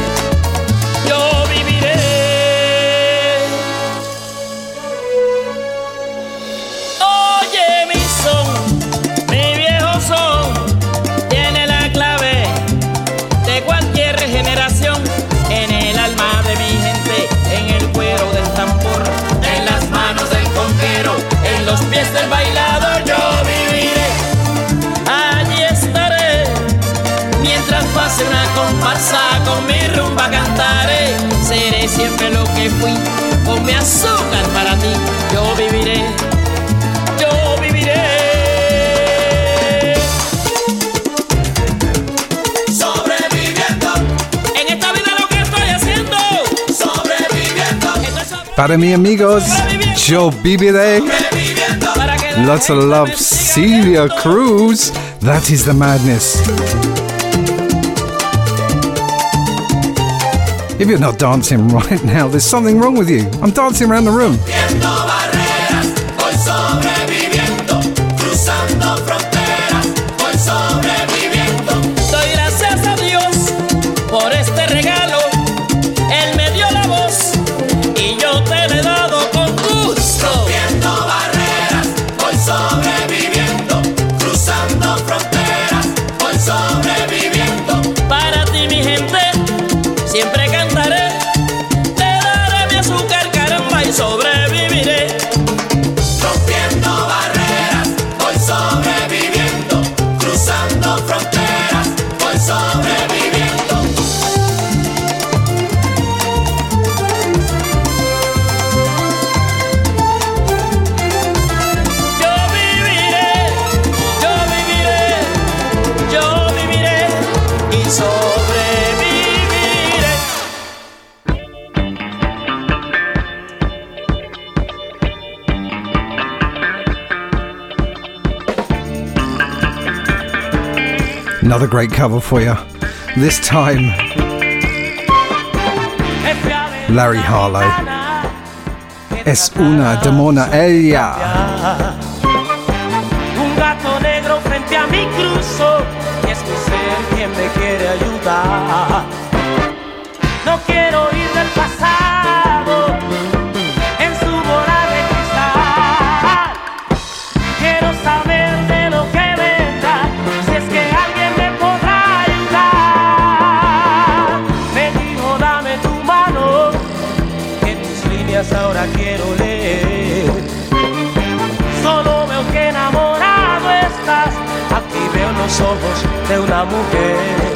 es el bailador, yo viviré. Allí estaré. Mientras pase una comparsa con mi rumba cantaré. Seré siempre lo que fui. con mi azúcar para ti, yo viviré. Yo viviré. Sobreviviendo. En esta vida lo que estoy haciendo. Sobreviviendo. Para mis amigos, yo viviré. Lots of love, Celia Cruz. That is the madness. If you're not dancing right now, there's something wrong with you. I'm dancing around the room. great cover for you. This time, Larry Harlow. Es una demona ella. Un gato negro frente a mi cruzo. Y es quien me quiere ayudar. No quiero ir. eu na mulher.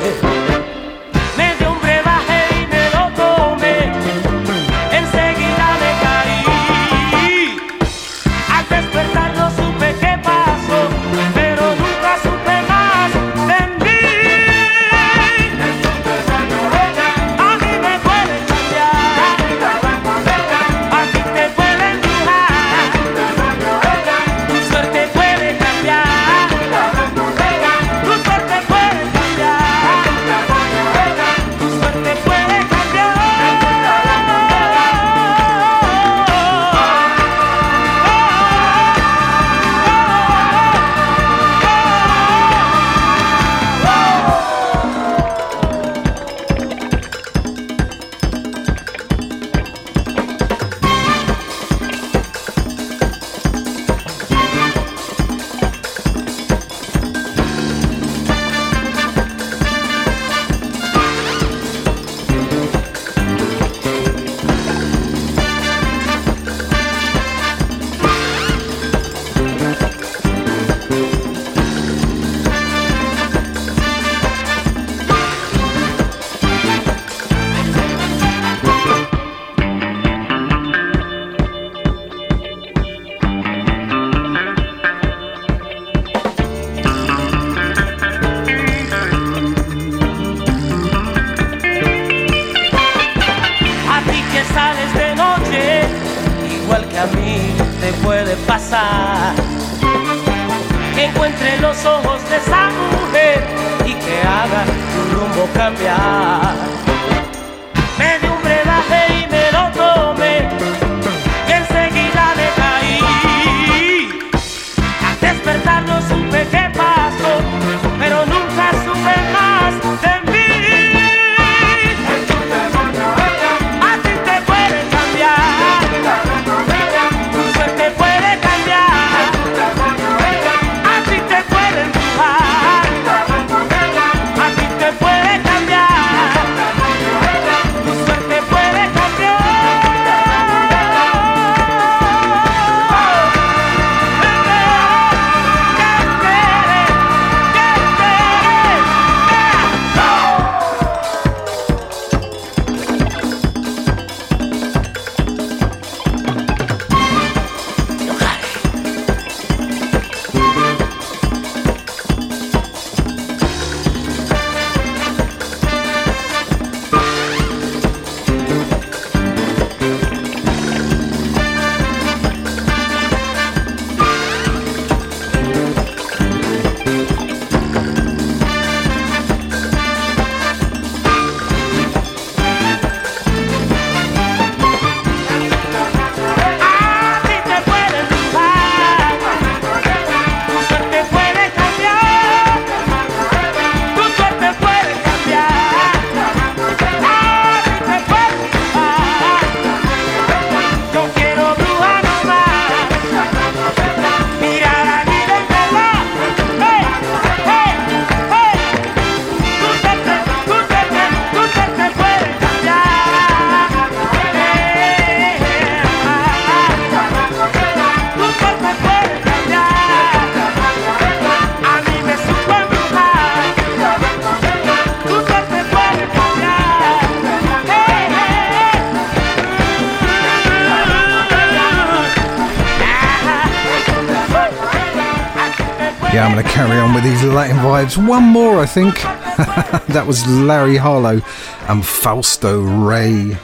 One more, I think. that was Larry Harlow and Fausto Ray.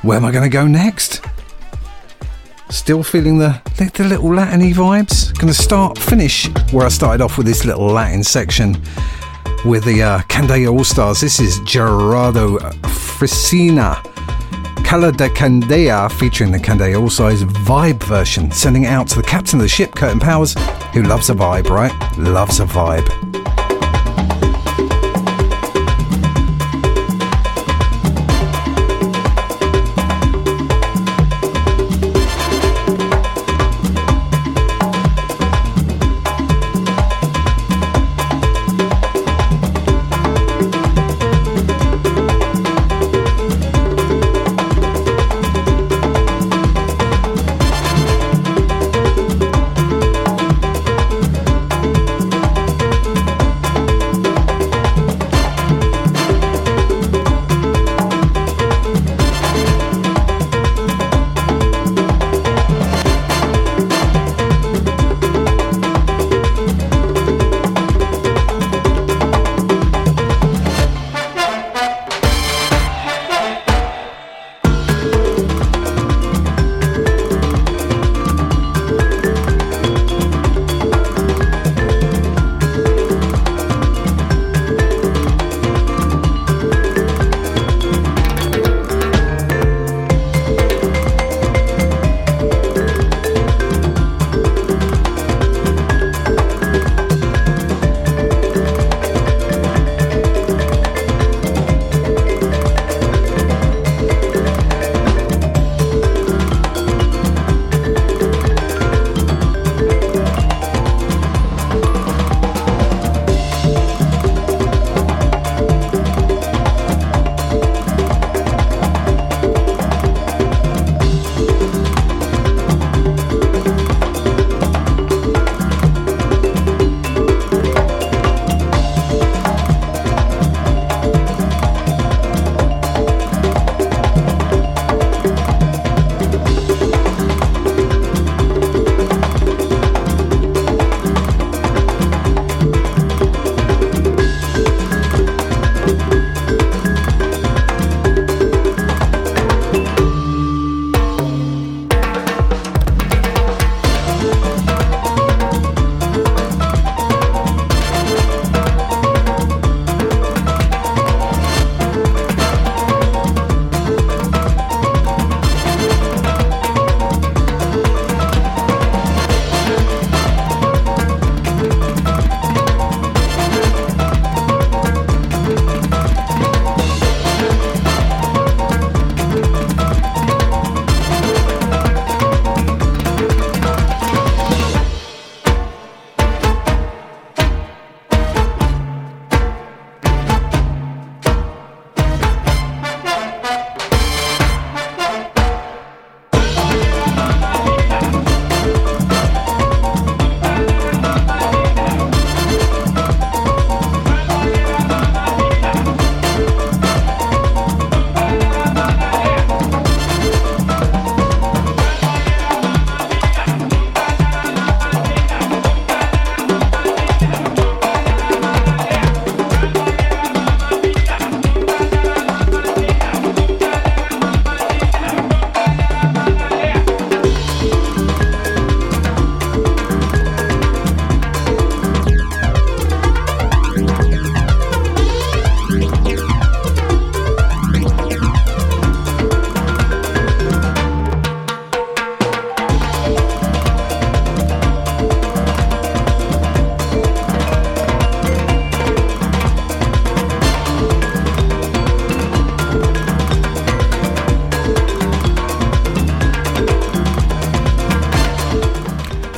Where am I going to go next? Still feeling the, the, little Latin vibes? Going to start, finish where I started off with this little Latin section with the uh, All Stars. This is Gerardo Frisina. Cala de Candela featuring the Candela All Stars vibe version, sending it out to the captain of the ship, Curtin Powers, who loves a vibe, right? Loves a vibe.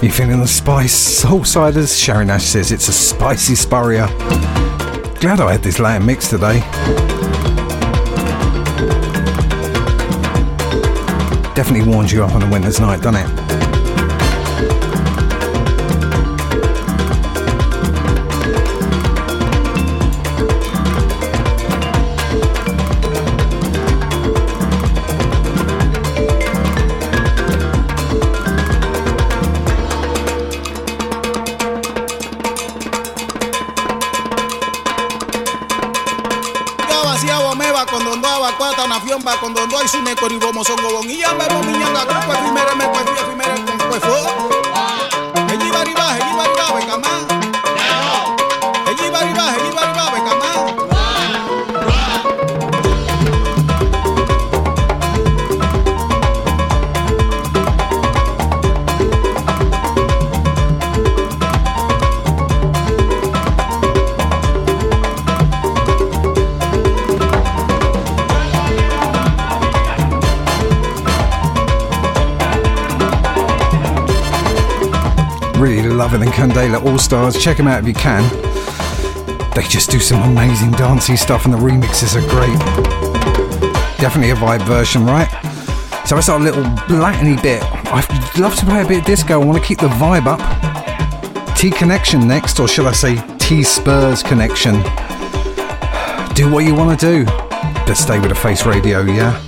You feeling the spice? Soulsiders? Sharon Nash says it's a spicy spurrier. Glad I had this lamb mix today. Definitely warms you up on a winter's night, doesn't it? cuando no hay su necor y son gobón y ya pero niña la tropa primero me pues primero pues fue. Loving the Candela All Stars. Check them out if you can. They just do some amazing dancey stuff, and the remixes are great. Definitely a vibe version, right? So it's our little Latiny bit. I'd love to play a bit of disco. I want to keep the vibe up. T Connection next, or shall I say T Spurs Connection? Do what you want to do, but stay with the face radio, yeah?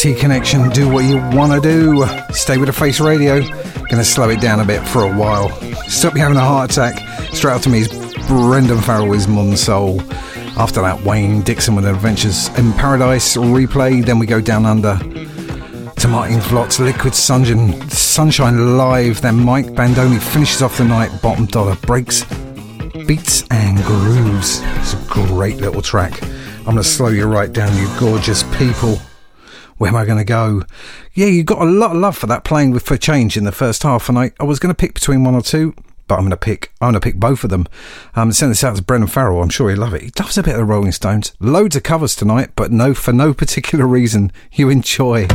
T Connection, do what you want to do. Stay with the Face Radio. Gonna slow it down a bit for a while. Stop you having a heart attack. Straight after me is Brendan Farrell with Modern Soul. After that, Wayne Dixon with Adventures in Paradise replay. Then we go down under to Martin Vlot's Liquid Sunshine, Sunshine Live. Then Mike Bandoni finishes off the night. Bottom Dollar breaks, beats and grooves. It's a great little track. I'm gonna slow you right down, you gorgeous people. Where am I going to go? Yeah, you got a lot of love for that playing with for change in the first half, and I, I was going to pick between one or two, but I'm going to pick I'm going to pick both of them. Um, send this out to Brendan Farrell. I'm sure he'll love it. He loves a bit of the Rolling Stones. Loads of covers tonight, but no for no particular reason. You enjoy.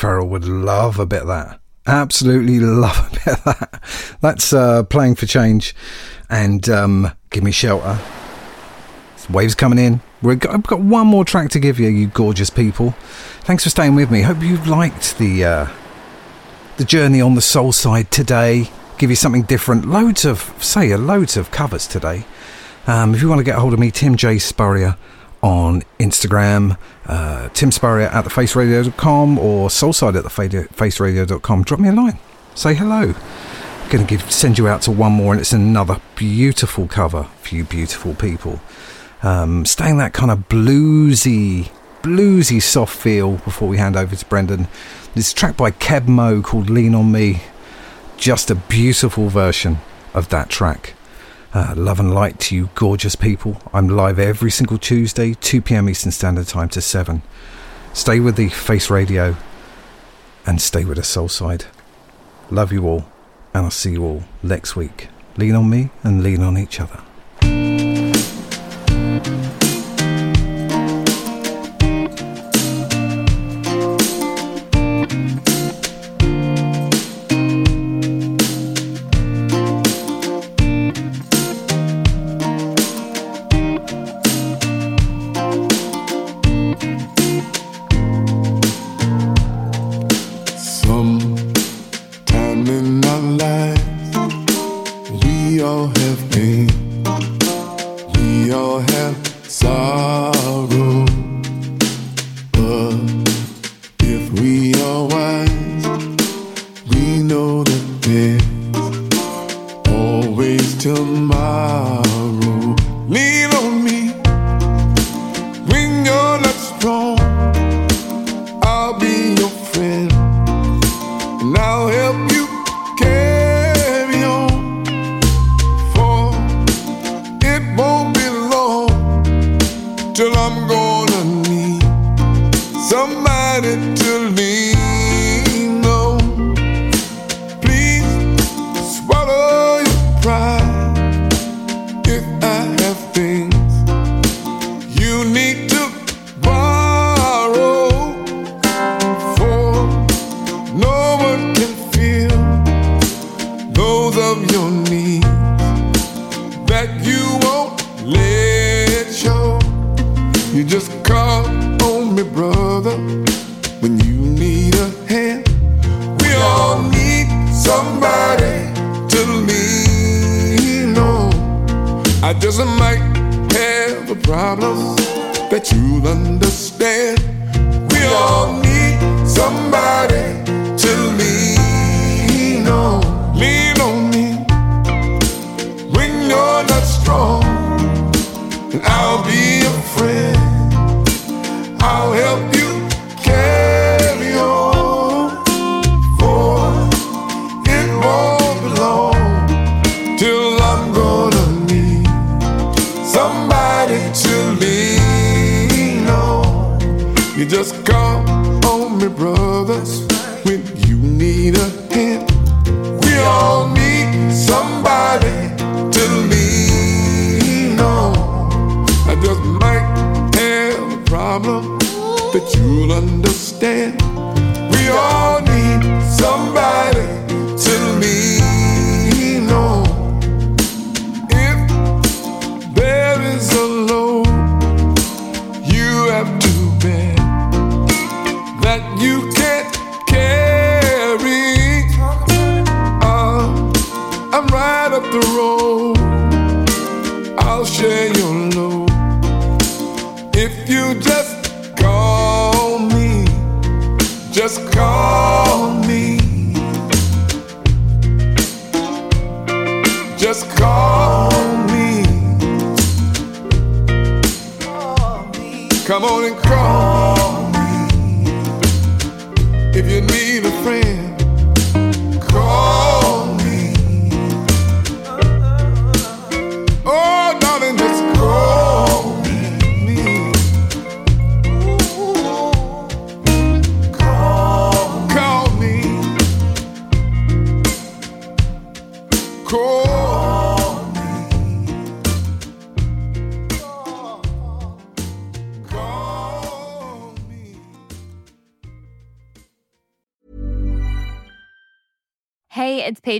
Farrell would love a bit of that. Absolutely love a bit of that. That's uh, playing for change, and um, give me shelter. Waves coming in. We've got, I've got one more track to give you, you gorgeous people. Thanks for staying with me. Hope you've liked the uh, the journey on the Soulside today. give you something different. Loads of, say, loads of covers today. Um, if you want to get a hold of me, Tim J. Spurrier on Instagram, uh, Tim Spurrier at thefaceradio.com or soulside at thefaceradio.com. Drop me a line. Say hello. Going to give send you out to one more, and it's another beautiful cover for you beautiful people. Um, staying that kind of bluesy, bluesy soft feel before we hand over to Brendan. This track by Keb Mo called Lean on Me. Just a beautiful version of that track. Uh, love and light to you, gorgeous people. I'm live every single Tuesday, 2 pm Eastern Standard Time to 7. Stay with the Face Radio and stay with the Soulside. Love you all, and I'll see you all next week. Lean on me and lean on each other. You just call on me, brother, when you need a hand. We all need somebody to lean on. I just might have a problem that you'll understand. We all need somebody to lean on. Lean on me when you're not strong, and I'll be a friend. Just call on me, brothers, when you need a hand. We all need somebody to lean on. I just might have a problem that you'll understand.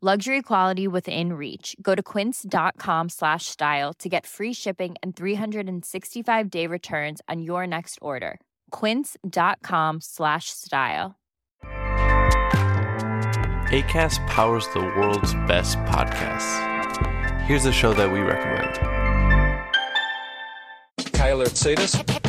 Luxury quality within reach. Go to quince.com slash style to get free shipping and 365 day returns on your next order. Quince.com slash style. ACAST powers the world's best podcasts. Here's a show that we recommend. Kayla Itsines.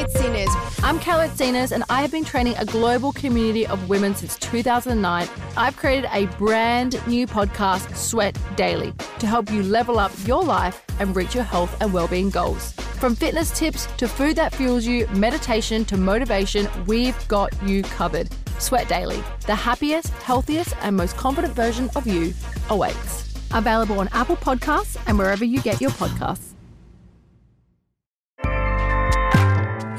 Kayla Itsines. I'm Kayla Itsines, and I have been training a global community of women since 2009. I've created a brand new podcast, Sweat Daily, to help you level up your life and reach your health and well-being goals. From fitness tips to food that fuels you, meditation to motivation, we've got you covered. Sweat Daily, the happiest, healthiest, and most confident version of you awaits. Available on Apple Podcasts and wherever you get your podcasts.